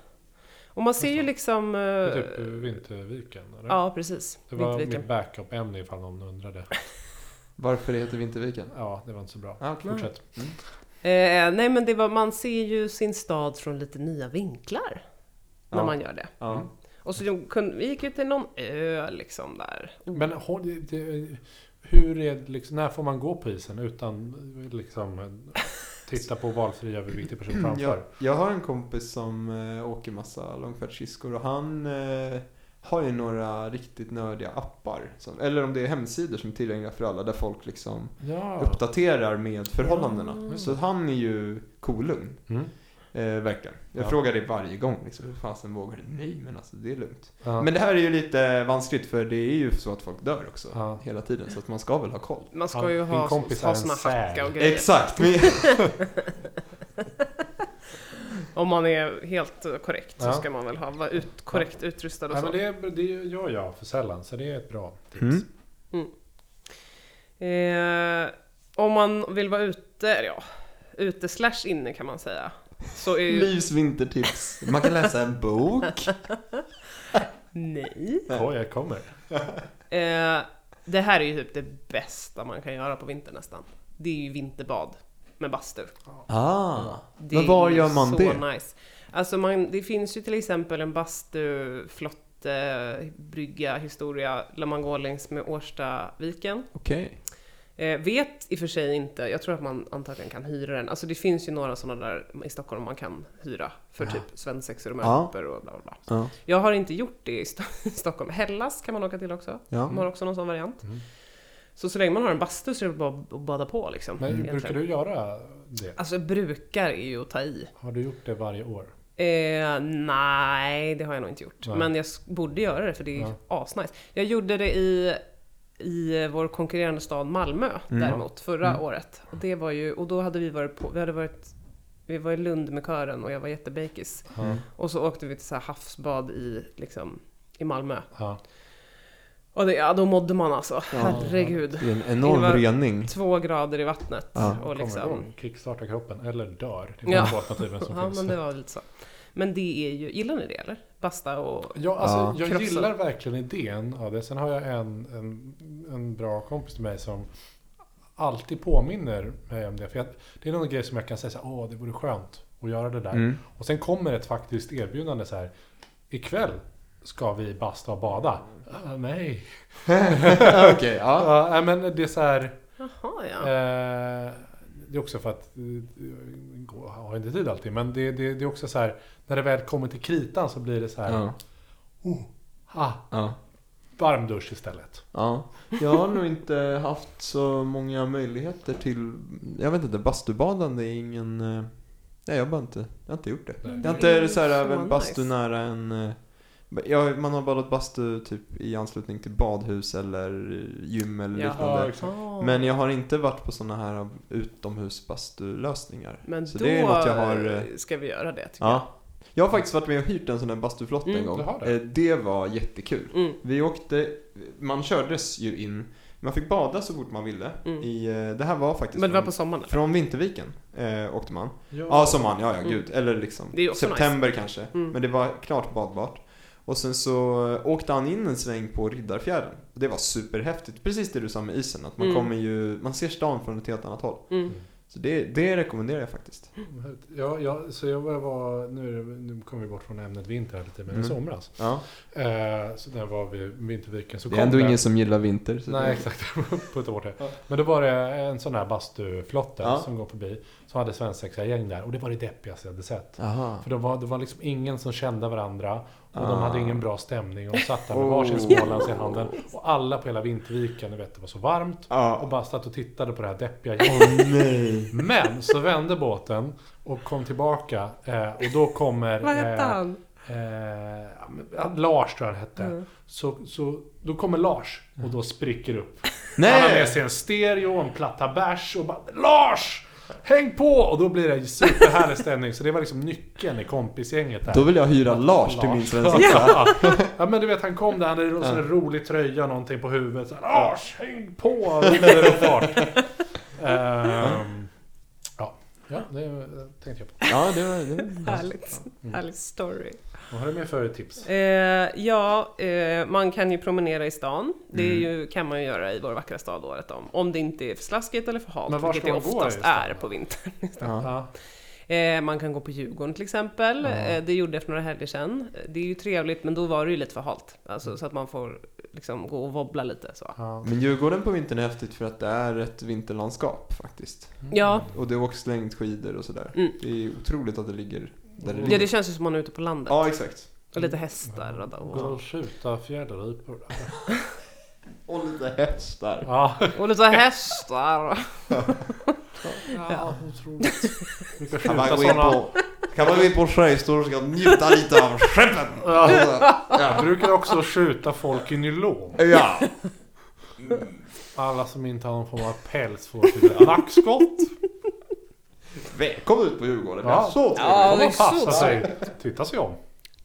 Och man ser ju liksom... Det är eh, typ Vinterviken, eller? Ja, precis. Det var Vinterviken. mitt backup-ämne ifall någon undrade. Varför det heter Vinterviken? Ja, det var inte så bra. Ah, okej. Fortsätt. Eh, nej men det var, man ser ju sin stad från lite nya vinklar. När Ja. man gör det. Ja. Och så kunde, vi gick ju till någon ö liksom där. Men hur är det, liksom, när får man gå på isen utan liksom titta på valfri överviktig person framför? Jag, jag har en kompis som eh, åker massa långfärdsskridskor och han eh, har ju några riktigt nördiga appar. Som, eller om det är hemsidor som är tillgängliga för alla där folk liksom Ja. uppdaterar med förhållandena. Mm. Så han är ju kolugn. Mm. Eh, verkligen. Jag Ja. frågar det varje gång. Liksom, hur fasen vågar du? Nej, men alltså det är lugnt. Ja. Men det här är ju lite vanskligt för det är ju så att folk dör också. Ja. Hela tiden. Så att man ska väl ha koll. Man ska ju ha, kompis ha såna hacka och grejer. Exakt! Men, Om man är helt korrekt så ska man väl ha, vara ut, korrekt utrustad och så. men det, är- det gör jag för sällan, så det är ett bra tips. Mm. Eh, om man vill vara ute, ja, ute slash inne kan man säga. Så är ju... Livs vintertips. Man kan läsa en bok. Nej. Oj, jag kommer. Eh, det här är ju typ det bästa man kan göra på vintern nästan. Det är ju vinterbad med bastu. Ah. Det Men var gör man så det? nice. Alltså man, det finns ju till exempel en bastu, flotte, brygga, historia där man går längs med Årstaviken. Okej. Eh, vet i och för sig inte, jag tror att man antagligen kan hyra den. Alltså det finns ju några sådana där i Stockholm man kan hyra för Ja. typ svensexor och Ja. möpor och bla bla bla. Ja. Jag har inte gjort det i Sto- Stockholm. Hellas kan man åka till också. Ja. De har också någon sån variant. Mm. Så så länge man har en bastu så är det bara att bada på liksom. Men egentligen. brukar du göra det? Alltså brukar är ju att ta i. Har du gjort det varje år? Eh, nej, det har jag nog inte gjort. Nej. Men jag borde göra det för det är Ja. asnice. Jag gjorde det i, i vår konkurrerande stad Malmö Mm. däremot, förra Mm. året. Och, det var ju, och då hade vi varit på, vi hade varit vi var i Lund med kören och jag var jättebakis. Ja. Och så åkte vi till så här havsbad i, liksom, i Malmö. ja. Och det, ja, då mådde man alltså. Ja. Herregud. Det är en enorm Det var- rening. Två grader i vattnet. Ja. Och liksom, kickstarta kroppen, eller dör. Det är Ja. alternativen som ja, finns. men det var lite så. Men det är ju, gillar ni det eller? Basta och... Ja, alltså, Ja. jag gillar verkligen idén av det. Sen har jag en, en, en bra kompis till mig som alltid påminner mig om det. För jag, det är någon grej som jag kan säga så här, åh det vore skönt att göra det där. Mm. Och sen kommer ett faktiskt erbjudande så här, ikväll ska vi basta och bada. Ah, nej. Okej, ja. Ja, nej, men det är så här, Jaha ja. eh, det är också för att eh, jag har inte tid alltid. Men det, det, det är också så här, när det väl kommer till kritan så blir det så här, Ja. oh, ah, Ja. varm dusch istället. ja. Jag har nog inte haft så många möjligheter till, jag vet inte, bastubadande är ingen, eh, nej jag har bara inte, jag har inte gjort det. Nej. Jag har inte så här, Så även bastu nice. nära en, eh, ja, man har badat bastu typ i anslutning till badhus eller gym eller Jaha. liknande. exakt. Men jag har inte varit på sådana här utomhusbastulösningar. Men Så då det är något jag har, eh, ska vi göra det tycker Ja. Jag har faktiskt varit med och hyrt en sån här bastuflotte Mm, en gång. det? Eh, det var jättekul. jag. Mm. Vi åkte, man kördes ju in, man fick bada så fort man ville. Mm. I, eh, det här var faktiskt Men det var från, på sommaren eller? från Vinterviken eh, åkte man. Ja, Ja, sommaren, ja ja gud. Eller liksom september kanske. Mm. Men det var klart badbart. Och sen så eh, åkte han in en sväng på Riddarfjärden. Det var superhäftigt. Precis det du sa med isen, att man Mm. kommer ju, man ser stan från ett helt annat håll. Mm. Så det, det rekommenderar jag faktiskt. Ja, ja, så jag var, nu, det- nu kommer vi bort från ämnet vinter här lite, men i Mm. somras. Ja. Eh, så när var vi i Vinterviken så Det är kom ändå det, ingen som gillar vinter. Så Nej det- exakt, ett år till. Ja. Men då var det en sån här bastuflotte Ja. som går förbi. Som hade svensexa gäng där och det var det deppigaste jag hade sett. Aha. För det var, det var liksom ingen som kände varandra och de Ah. hade ingen bra stämning och de satt där med Oh. varsin smålands i handen. Och alla på hela Vinterviken, du vet det var så varmt. Och Ja. bara satt och tittade på det här deppiga gänget. Nej. Men så vände båten och kom tillbaka och då kommer... Vad hette eh, han? Eh, Lars tror jag han hette. Mm. Så, så då kommer Lars och då spricker upp. Han har med Nej! sig en stereo, en platta bärs och bara Lars! Häng på! Och då blir det superhärlig stämning. Så det var liksom nyckeln i kompisgänget där. Då vill jag hyra Lars till min Lars. svensexa. Ja. ja men du vet han kom där, han hade en sån här rolig tröja och någonting på huvudet. Så här, Lars, häng på! Blir det fart. Ehm, ja, ja, det tänkte jag på. Ja, det var... Det var Härligt. Härlig story. Vad har du mer för tips? Eh, ja, eh, man kan ju promenera i stan. Det Mm. ju, kan man ju göra i vår vackra stad året om. Om det inte är för slaskigt eller för halt, Men var vilket det oftast är på vintern. ja. Eh, man kan gå på Djurgården till exempel. Ja. Eh, det gjorde jag för några helger sedan. Det är ju trevligt, men då var det ju lite för halt. Alltså, så att man får liksom gå och wobbla lite så. Ja. Men Djurgården på vintern är häftigt för att det är ett vinterlandskap faktiskt. Ja, Och det åks längdskidor och sådär. Mm. Det är otroligt att det ligger där det ja det känns ju som man är ute på landet. Ja, exakt. Och lite hästar och, Går och, skjuta fjäderripor där. Och lite hästar. Ja, och lite hästar. ja otroligt. Vi kan Kan man skjuta gå in sådana. på, kan man gå in på Sjöhistoriska och njuta lite av skeppen? Ja. Jag brukar också skjuta folk i nylon. Ja. Alla som inte har någon form av päls får till nackskott. Välkommen ut på Djurgården. Ja. Så Ja, det är så passar sig. Titta sig om.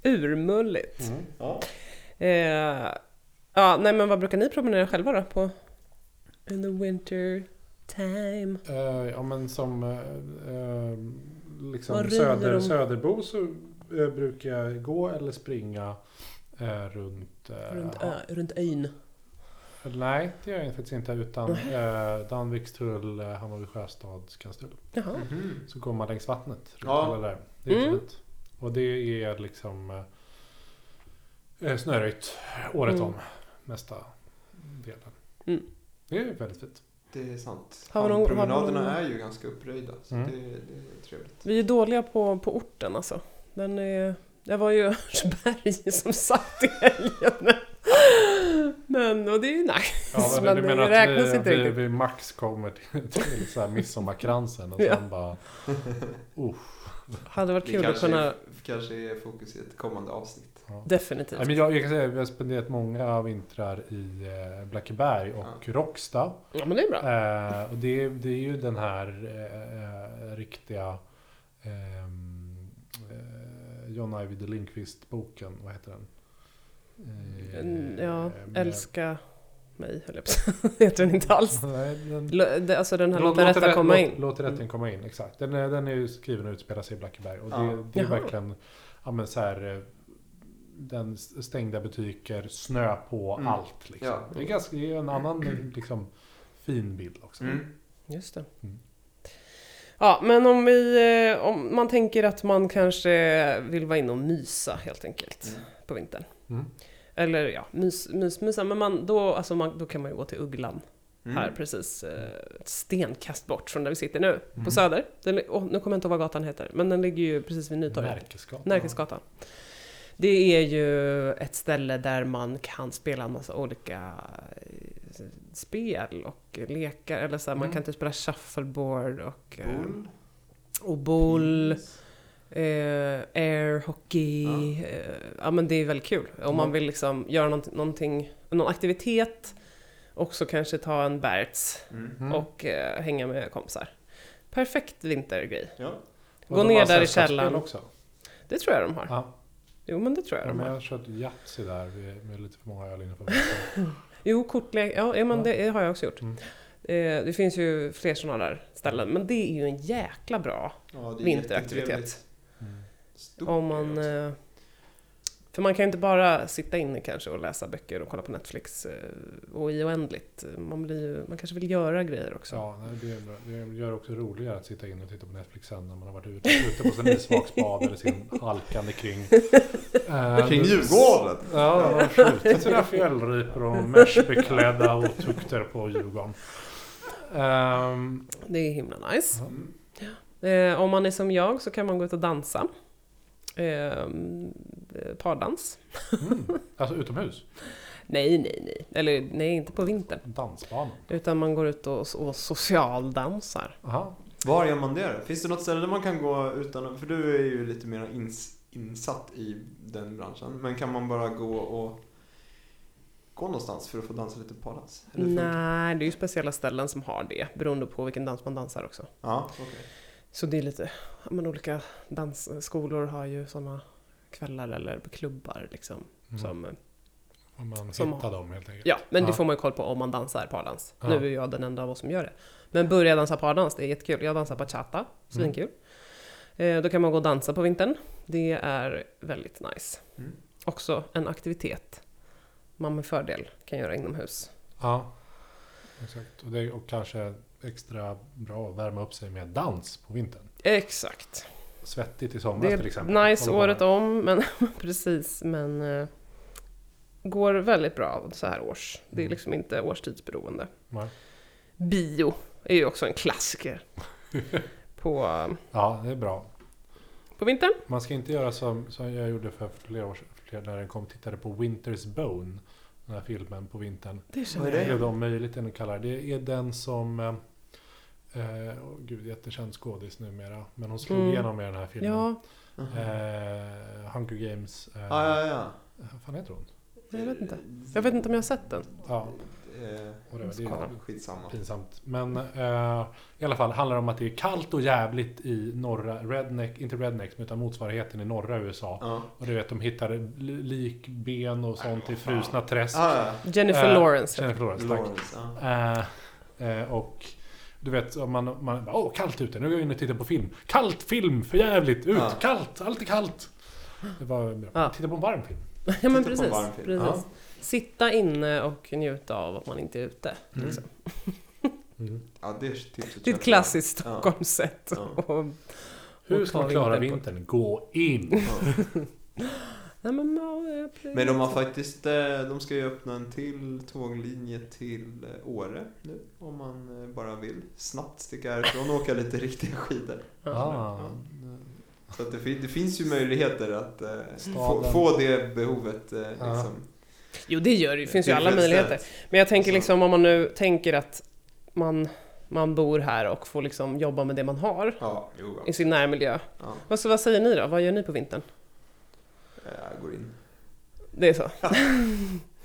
Urmulligt. Mm. Ja. Eh, ja, nej men vad brukar ni promenera själva då på? In the winter time. Eh, ja men som eh, eh, liksom söder, de? söderbo så eh, brukar jag gå eller springa eh, runt... Eh, Runt, ö, runt ön. Nej, det gör jag faktiskt inte. Utan eh, Danvikstrull, eh, Hammarby Sjöstads Kastrull. Jaha. Mhm. Så går man längs vattnet. Ja. där. Det är Mm. fint. Och det är liksom eh, snöröjt året Mm. om. Mesta delen. Mm. Det är väldigt fint. Det är sant. Promenaderna är ju ganska uppröjda. Så Mm. det, det är trevligt. Vi är dåliga på, på orten alltså. Den är, det var ju Örnsberg som satt i helgen. Men, och det är ju nice. Ja, men, men du det menar räknas att vi, inte vi, riktigt. vi max kommer till, till så här midsommarkransen och Ja. sen bara... Uh, Hade varit Det kul att kanske, kunna... kanske är fokus i ett kommande avsnitt. ja. Definitivt. Nej, men jag, jag kan säga att vi har spenderat många vintrar i eh, Blackeberg och Råcksta. Ja men det är bra. Eh, och det, det är ju den här eh, eh, riktiga ehm, eh, John Ajvide Lindqvist-boken. Vad heter den? Eh, En- Ja, med- älska mig höll jag på. Heter den inte alls. Nej, den, Alltså den här Låt- Låt låt rätta rätt- komma låt- in. Låt rätten komma in, exakt. Den är, den är ju skriven och utspelar sig i Blackeberg. Och det, Ja. det är Jaha. verkligen ja, men så här, eh, den stängda butiker, snö på Mm. allt. Liksom. Ja. Det, är ganska, det är en annan liksom, fin bild också. Mm. Just det. Mm. Ja, men om vi, eh, om man tänker att man kanske vill vara inne och mysa helt enkelt Mm. på vintern. Mm. Eller ja, mys, mys, mysa, men man, då, alltså man, då kan man ju gå till Ugglan Mm. här precis eh, ett stenkast bort från där vi sitter nu, Mm. på Söder. Den, åh, nu kommer jag inte ihåg vad gatan heter, men den ligger ju precis vid Nytorget. Närkesgatan. Närkesgatan. Det är ju ett ställe där man kan spela en massa olika eh, spel och lekar. Eller så här, man Mm. kan typ spela shuffleboard och, eh, Bull. och boll, eh, air hockey. Ja. Eh, ja men det är väldigt kul. Om man vill liksom göra någonting, någonting, någon aktivitet. Också kanske ta en Berts Mm. Och eh, hänga med kompisar. Perfekt vintergrej. Ja. Gå ner där i källaren. också. Det tror jag de har. Ja. Jo men det tror jag Ja, de har. jag har kört Yatzy där med, med lite för många öl innanför. Jo, kortlek. Ja, ja men Ja. det har jag också gjort. Mm. Eh, det finns ju fler sådana där ställen. Men det är ju en jäkla bra Ja, det är vinteraktivitet. Mm. Om man... Eh, för man kan ju inte bara sitta inne kanske och läsa böcker och kolla på Netflix eh, och i oändligt. Man, blir ju, man kanske vill göra grejer också. Ja, det, det gör det också roligare att sitta in och titta på Netflix sen när man har varit ute, ute på sin isvaksbad eller sin halkande kring... eh, Kring det- Djurgården? Ja, de har skjutit sina fjällripor och meshbeklädda otukter på Djurgården. Ehm, Det är himla nice. Eh, om man är som jag så kan man gå ut och dansa. Eh, pardans. mm. Alltså utomhus? Nej, nej, nej. Eller nej, inte på vintern. Dansbanan? Utan man går ut och, och socialdansar. Aha. Var gör man det då? Finns det något ställe där man kan gå utan För du är ju lite mer ins, insatt i den branschen. Men kan man bara gå och gå någonstans för att få dansa lite pardans? Nej, det är ju speciella ställen som har det. Beroende på vilken dans man dansar också. Ja, okej. Så det är lite, men olika dansskolor har ju sådana kvällar eller klubbar liksom. Mm. Som, eh, Om man Som- hittar dem helt enkelt. ja, men det Ja. får man ju koll på om man dansar pardans. Ja. Nu är jag den enda av oss som gör det. Men börja dansa pardans, det är jättekul. Jag dansar bachata, svinkul. Eh, då kan man gå och dansa på vintern. Det är väldigt nice. Mm. Också en aktivitet man med fördel kan göra inomhus. Ja, exakt. Och, det, och kanske extra bra att värma upp sig med dans på vintern. Exakt. Svettigt i somras Det till är exempel. nice Håller på året om, men precis, men... eh, går väldigt bra så här års. Det är Mm. liksom inte årstidsberoende. Nej. Bio är ju också en klassiker. på, Ja, det är bra. på vintern. Man ska inte göra som, som jag gjorde för flera år sedan när den kom och tittade på Winter's Bone. Den här filmen på vintern. Det Vad känner är det? jag. Det är de möjligt den kallar det. är den som... Eh, eh, åh, gud, jättekänd skådis numera. Men hon slog Mm. igenom med den här filmen. Ja, Eh, Hunger Games. Eh, Ja, ja, ja. Vad fan heter hon? jag vet inte. Jag vet inte om jag har sett den. Ja, Eh, whatever, det är skitsamma. pinsamt. Men eh, i alla fall handlar det om att det är kallt och jävligt i norra Redneck, inte Rednecks utan motsvarigheten i norra USA. Ja. Och du vet, de hittar li- likben och sånt i frusna träsk. Ah, ja. Jennifer Eh, Lawrence. Jennifer Lawrence, tack. Lawrence, ja. Eh, eh, och du vet, man, man bara, åh kallt ute, nu går jag in och tittar på film. Kallt film, för jävligt, ut, Ja. kallt, allt är kallt. Det var bra. Ja. Titta på en varm film. Ja men Titta på en precis. varm film. precis. Ja. Sitta inne och njuta av att man inte är ute. Mm. Liksom. Mm. ja, det är tipset. Det är ett klassiskt Ja. Stockholmssätt. Ja. Och, Hur ska man klara vintern på-? Gå in! Ja. Nej, men, ja, de har faktiskt, eh, de ska ju öppna en till tåglinje till eh, Åre nu. Om man eh, bara vill snabbt sticka härifrån och åka lite riktiga skidor. Ah. Så att det, det finns ju möjligheter att eh, få, få det behovet. Eh, Ja. liksom. Jo, det gör det. Det finns ju alla möjligheter. Men jag tänker liksom om man nu tänker att man, man bor här och får liksom jobba med det man har Ja, jo. i sin närmiljö. Ja, Vad, så, vad säger ni då? Vad gör ni på vintern? Jag går in. Det är så?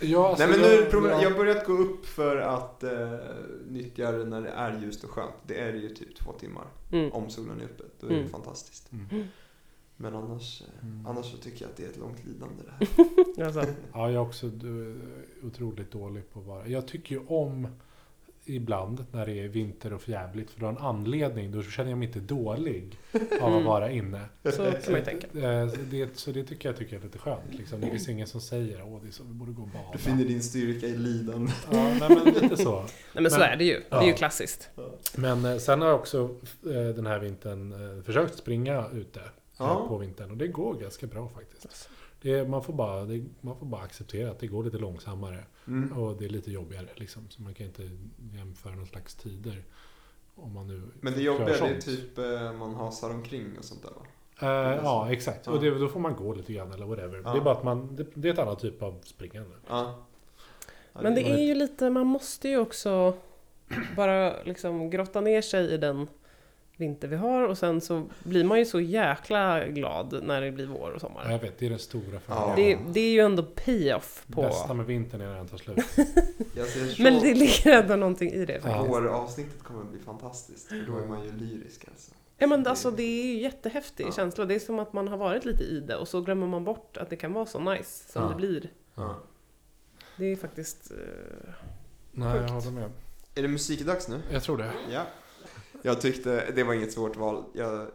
Ja, alltså, Nej men nu, jag- problem, jag- jag har börjat gå upp för att eh, nyttja det när det är ljust och skönt. Det är ju typ två timmar. Mm. Om solen är uppe. Då är det Mm. fantastiskt. Mm. Men annars, eh, Mm. annars så tycker jag att det är ett långt lidande det här. Alltså, Ja, jag är också du, otroligt dålig på att vara... Jag tycker ju om ibland när det är vinter och förjävligt för då har en anledning. Då känner jag mig inte dålig av att Mm. vara inne. så kan man tänka. Eh, så Det, så det tycker jag, tycker jag är lite skönt. Liksom. Det finns ingen som säger åh det är så, vi borde gå och bada. Du finner din styrka i lidande. Ja, nej, men lite så. Nej men så Men- är det ju. Det är ju Ja. klassiskt. Men eh, sen har jag också eh, den här vintern försökt springa ute Ja. på vintern och det går ganska bra faktiskt. Det man, får bara, det, man får bara acceptera att det går lite långsammare Mm. och det är lite jobbigare. Liksom. Så man kan inte jämföra någon slags tider. Om man nu Men det jobbiga det är typ eh, man hasar omkring och sånt där va? Eh, ja, exakt. Ja. Och det, då får man gå lite grann eller whatever. Ja. Det är bara att man, det, det är ett annat typ av springande. Ja. Men det är ju lite, man måste ju också bara liksom grotta ner sig i den vinter vi har och sen så blir man ju så jäkla glad när det blir vår och Ja, sommar. jag vet, det är den stora Ja. fördelen. Det, det är ju ändå pay-off på... bästa med vintern är när den tar slut. Jag ser så Men det ligger ändå någonting i det faktiskt. Ja. Våravsnittet kommer att bli fantastiskt. För då är man ju lyrisk alltså. Ja men alltså det är ju jättehäftig Ja. känsla. Det är som att man har varit lite i det och så glömmer man bort att det kan vara så nice som Ja. det blir. Ja. Det är faktiskt... eh, Nej, jag Sjukt. håller med. Är det musikdags nu? Jag tror det. Ja. Jag tyckte, det var inget svårt val. Jag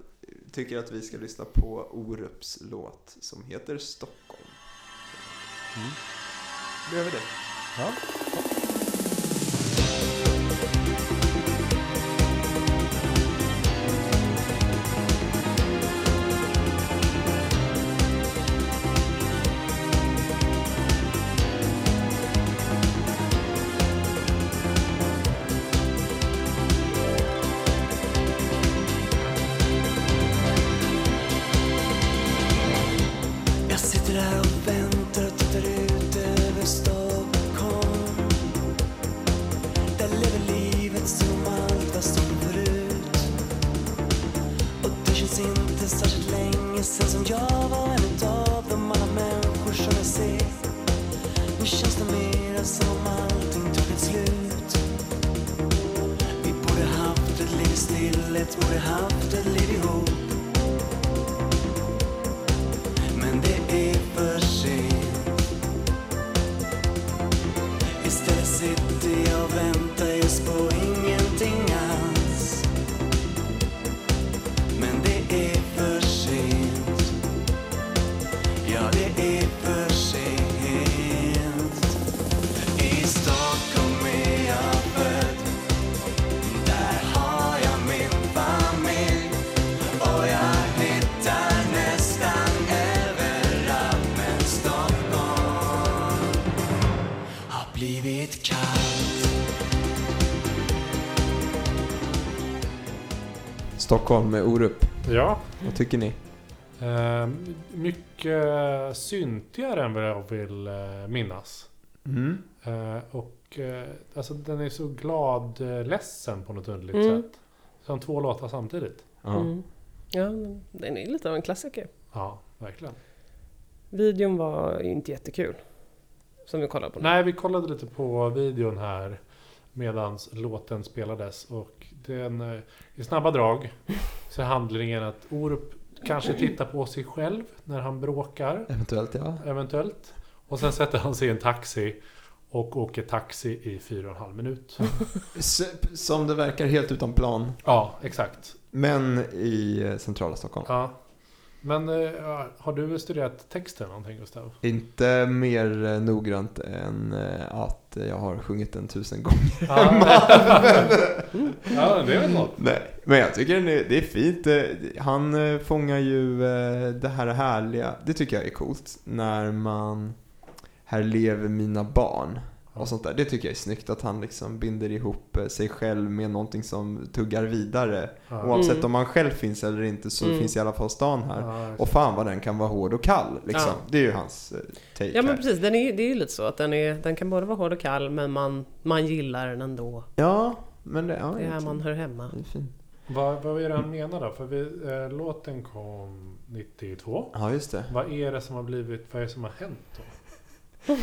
tycker att vi ska lyssna på Orups låt som heter Stockholm. Mm. Då gör vi det. Ja. Stockholm med Orup. Ja. Vad tycker ni? Eh, mycket syntigare än vad jag vill eh, minnas. Mm. Eh, och eh, alltså den är så glad eh, ledsen på något underligt Mm. sätt. Som två låtar samtidigt. Ja. Mm. Ja, den är lite av en klassiker. Ja, verkligen. Videon var ju inte jättekul. Som vi kollade på nu. Nej, vi kollade lite på videon här medan låten spelades och den, eh, i snabba drag så är handlingen att Orup kanske tittar på sig själv när han bråkar, Eventuellt ja. eventuellt. Och sen sätter han sig i en taxi och åker taxi i fyra och en halv minut. Som det verkar helt utan plan. Ja, exakt. Men i eh, centrala Stockholm. Ja. Men eh, har du studerat texten någonting Gustav? Inte mer noggrant än att jag har sjungit den tusen gånger. ja, det är väl något. Nej, men jag tycker den är, det är fint. Eh, Han eh, fångar ju eh, det här härliga. Det tycker jag är coolt. När man Här lever mina barn. Och sånt där. Det tycker jag är snyggt att han liksom binder ihop eh, sig själv med någonting som tuggar vidare. Ja. Oavsett Mm. om man själv finns eller inte så Mm. finns i alla fall stan här. Ja, Och fan vad den kan vara hård och kall liksom. Ja. Det är ju hans eh, take Ja men här. precis, den är, det är ju lite så att den, är, den kan både vara hård och kall men man, man gillar den ändå. Ja, men det, ja, Det är här man hör hemma. det är fint. Vad, vad är det han menar då? För vi, eh, låten kom 92. Ja, just det. Vad är det som har blivit, vad är det som har hänt då?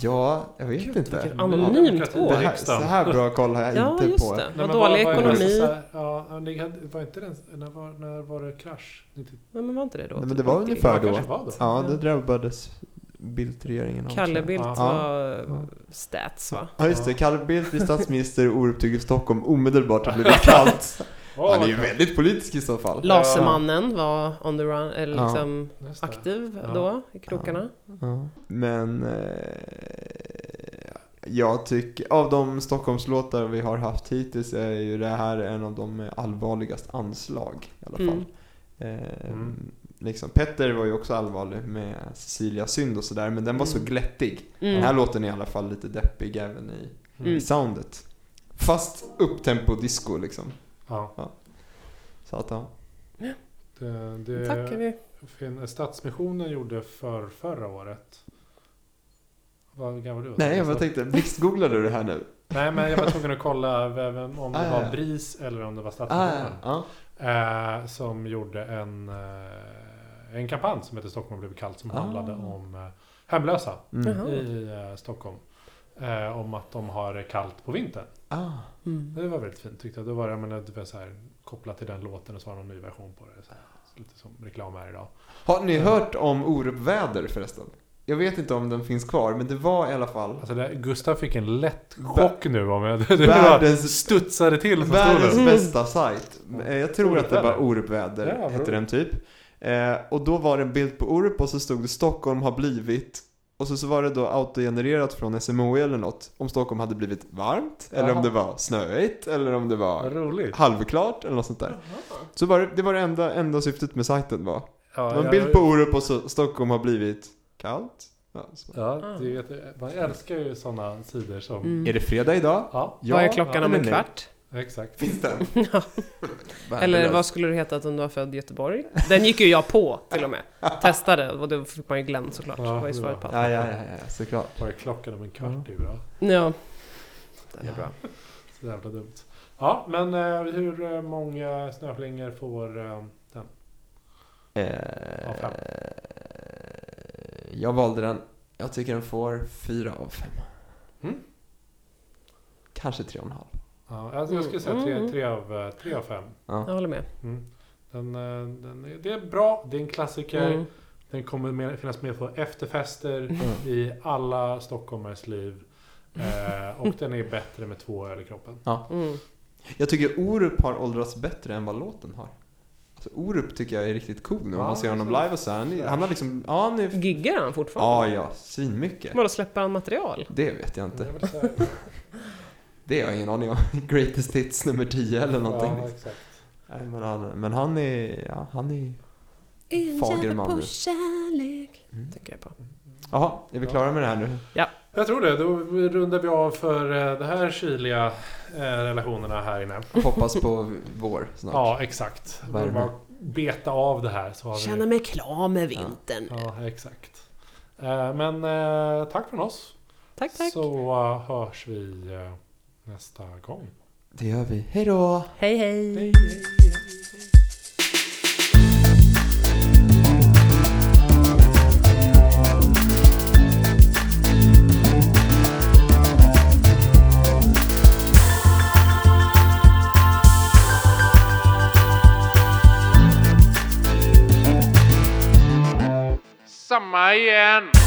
Ja, jag vet Gud, inte. vilket anonymt år. Det här, så här bra koll har jag Ja, inte på. det. Nej, Vad men dålig det ekonomi. så här- Ja, det var inte den, när var, när var det krasch? 90 Nej, men var inte det då? Nej, men det var ungefär Ja, då. var då. Ja, det drabbades Bildt-regeringen av. Kalle. Bildt Ja. var Ja. stats va? Ja, just det. Kalle Bildt blir statsminister och Orup tycker Stockholm omedelbart har blivit kallt. Han är ju väldigt politisk i så fall. Lasermannen var on the run, eller liksom aktiv Ja. då i krokarna. Ja. Men eh, jag tycker, av de Stockholmslåtar vi har haft hittills är ju det här en av de med allvarligast anslag i alla fall. Mm. Eh, Mm. liksom, Petter var ju också allvarlig med Cecilia synd och sådär men den var så Mm. glättig. Mm. Den här låten är i alla fall lite deppig även i, Mm. i soundet. Fast upptempo disco liksom. Ja, Så att ja. det, det Tackar vi. fin- Stadsmissionen gjorde för förra året. Vad gammal du? Nej jag bara tänkte, blixtgooglade du det här nu? Nej men jag var tvungen att kolla även om det Ah, var ja. BRIS eller om det var Ah, Stadsmissionen. ja. Eh, som gjorde en, eh, en kampanj som heter Stockholm blivit kallt som Ah. handlade om eh, hemlösa Mm. I eh, Stockholm. Eh, om att de har kallt på vintern. Ah. Mm. Det var väldigt fint tyckte jag. Då var det, jag menar, det var så här, kopplat till den låten och så var det någon ny version på det. Så här, lite som reklam här idag. Har ni hört om Orup-väder förresten? Jag vet inte om den finns kvar, men det var i alla fall Alltså det, Gustav fick en lätt chock nu om jag... Det Världens- studsade till från världens stolen. bästa sajt. Eh, Jag tror att det var Orupväder. Ja, hette den typ. Eh, och då var det en bild på Orup och så stod det Stockholm har blivit och så, så var det då autogenererat från SMHI eller något. Om Stockholm hade blivit varmt, eller om Jaha. det var snöigt, eller om det var roligt. halvklart eller något sånt där. Så var det, det var det enda, enda syftet med sajten var. Ja, Det var en bild på Orup och så Stockholm har blivit kallt. Ja, så. Ja, det är, jätte- man älskar ju sådana sidor som... Mm. Är det fredag idag? Ja, Vad är klockan om eller en nej? kvart? Exakt. Finns den? Ja. Eller vad skulle det heta om du var född i Göteborg? Den gick ju jag på till och med. Testade och då fick man ju Glenn såklart. Ja, det var ju det svaret på var-. Ja, ja, ja, ja, såklart. Vad är klockan om en kvart? Det är bra. Ja. Den är bra. Så jävla dumt. Ja, men eh, hur eh, många snöflingor får eh, den? Eh, Av fem. jag valde den. Jag tycker den får fyra av fem. Mm. Kanske tre och en halv. Ja, alltså jag skulle säga tre, Mm. tre, av, eh, tre av fem. Ja. Jag håller med. Mm. Den, eh, den det är bra, det är en klassiker. Mm. Den kommer med, finnas med på efterfester Mm. i alla stockholmares liv. Eh, och den är bättre med två öl i kroppen. Mm. Jag tycker Orup har åldrats bättre än vad låten har. Alltså, Orup tycker jag är riktigt cool nu. Om Ja, man ser honom live och så. här, Han, han har liksom, ja han är... Giggar han fortfarande? Ja, ja, svinmycket. Vadå, släpper han material? Det vet jag inte. Jag Det har jag ingen aning om. Greatest hits nummer 10 eller någonting. Ja, exakt. Nej, men, han, men han är, ja, han är... Fager man nu. kärlek. Mm. Tänker jag på. Jaha, är vi klara med det här nu? Ja, Jag tror det. Då rundar vi av för eh, de här kyliga eh, relationerna här inne. Hoppas på vår snart. Ja, exakt. Värme. Bara beta av det här så har vi... Känna mig klar med vintern. Ja, exakt. Eh, Men tack från oss. Tack, tack. Så hörs vi nästa gång. Det gör vi. Hej då! Hej, hej. Hej, hej, Samma igen!